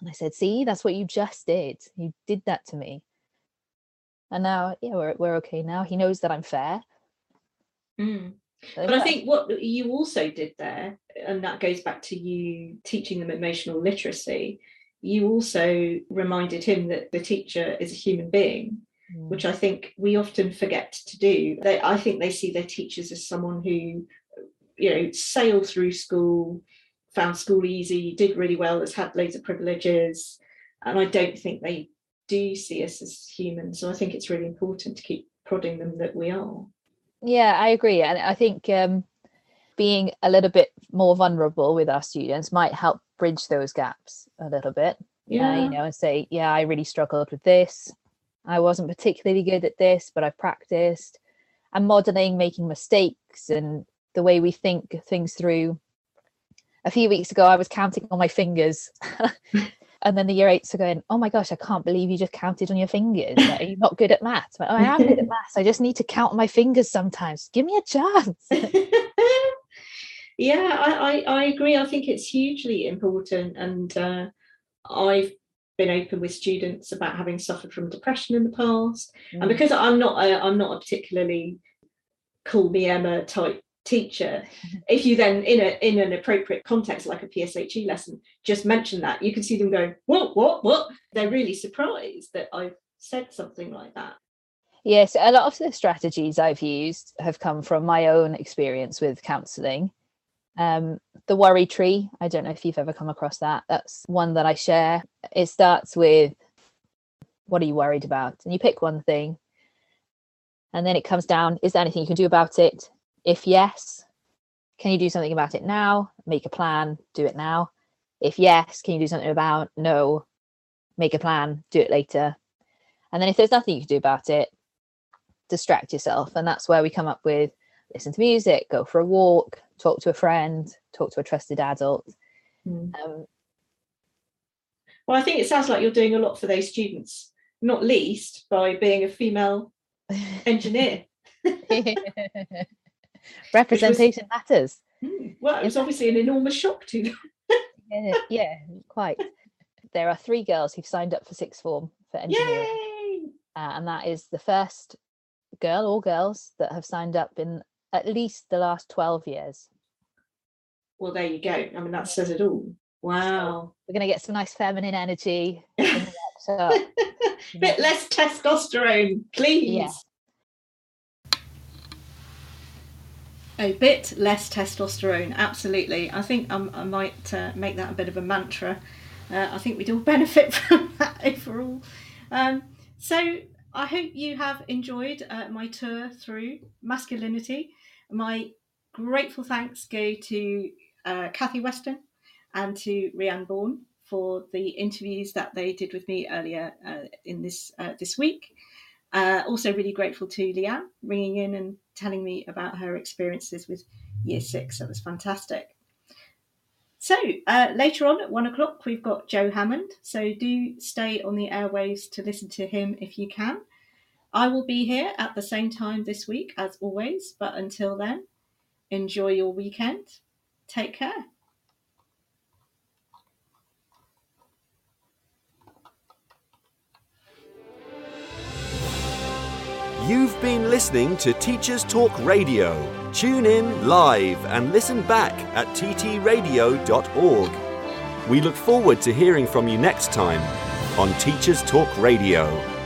And I said, see, that's what you just did. You did that to me. And now, yeah, we're, we're okay now. He knows that I'm fair. Mm. But I think what you also did there, and that goes back to you teaching them emotional literacy, you also reminded him that the teacher is a human being. Which I think we often forget to do. They, I think they see their teachers as someone who, you know, sailed through school, found school easy, did really well, has had loads of privileges. And I don't think they do see us as humans. So I think it's really important to keep prodding them that we are. Yeah, I agree. And I think um, being a little bit more vulnerable with our students might help bridge those gaps a little bit. Yeah. Uh, you know, and say, yeah, I really struggled with this. I wasn't particularly good at this, but I practiced. And modeling making mistakes and the way we think things through a few weeks ago I was counting on my fingers. and then the year eights are going, oh my gosh, I can't believe you just counted on your fingers. Like, are you not good at maths? Like, oh, I am good at maths. I just need to count my fingers sometimes. Give me a chance. yeah, I, I, I, agree. I think it's hugely important. And uh, I've been open with students about having suffered from depression in the past. Mm. And because I'm not a, I'm not a particularly call me Emma type teacher if you then in a in an appropriate context like a pshe lesson just mention that you can see them going what what what they're really surprised that i've said something like that Yes, a lot of the strategies I've used have come from my own experience with counselling. Um, the worry tree, I don't know if you've ever come across that. That's one that I share. It starts with what are you worried about? And you pick one thing. And then it comes down is there anything you can do about it? If yes, can you do something about it now? Make a plan, do it now. If yes, can you do something about no? Make a plan, do it later. And then if there's nothing you can do about it, distract yourself. And that's where we come up with listen to music, go for a walk, talk to a friend, talk to a trusted adult. Mm. Um, well i think it sounds like you're doing a lot for those students not least by being a female engineer representation matters. Hmm, well it was obviously an enormous shock to them Yeah, yeah, quite. There are three girls who've signed up for sixth form for engineering, yay uh, and that is the first girl or girls that have signed up in at least the last 12 years. well there you go. I mean that says it all. Wow. We're going to get some nice feminine energy in the workshop. bit less testosterone please. Yeah. a bit less testosterone absolutely. I think um, i might uh, make that a bit of a mantra. Uh, i think we'd all benefit from that overall. Um, so i hope you have enjoyed uh, my tour through masculinity my grateful thanks go to uh, kathy weston and to rhian bourne for the interviews that they did with me earlier uh, in this uh, this week uh, also, really grateful to Leanne ringing in and telling me about her experiences with year six. That was fantastic. So, uh, later on at one o'clock, we've got Joe Hammond. So, do stay on the airwaves to listen to him if you can. I will be here at the same time this week, as always. But until then, enjoy your weekend. Take care. You've been listening to Teachers Talk Radio. Tune in live and listen back at ttradio.org. We look forward to hearing from you next time on Teachers Talk Radio.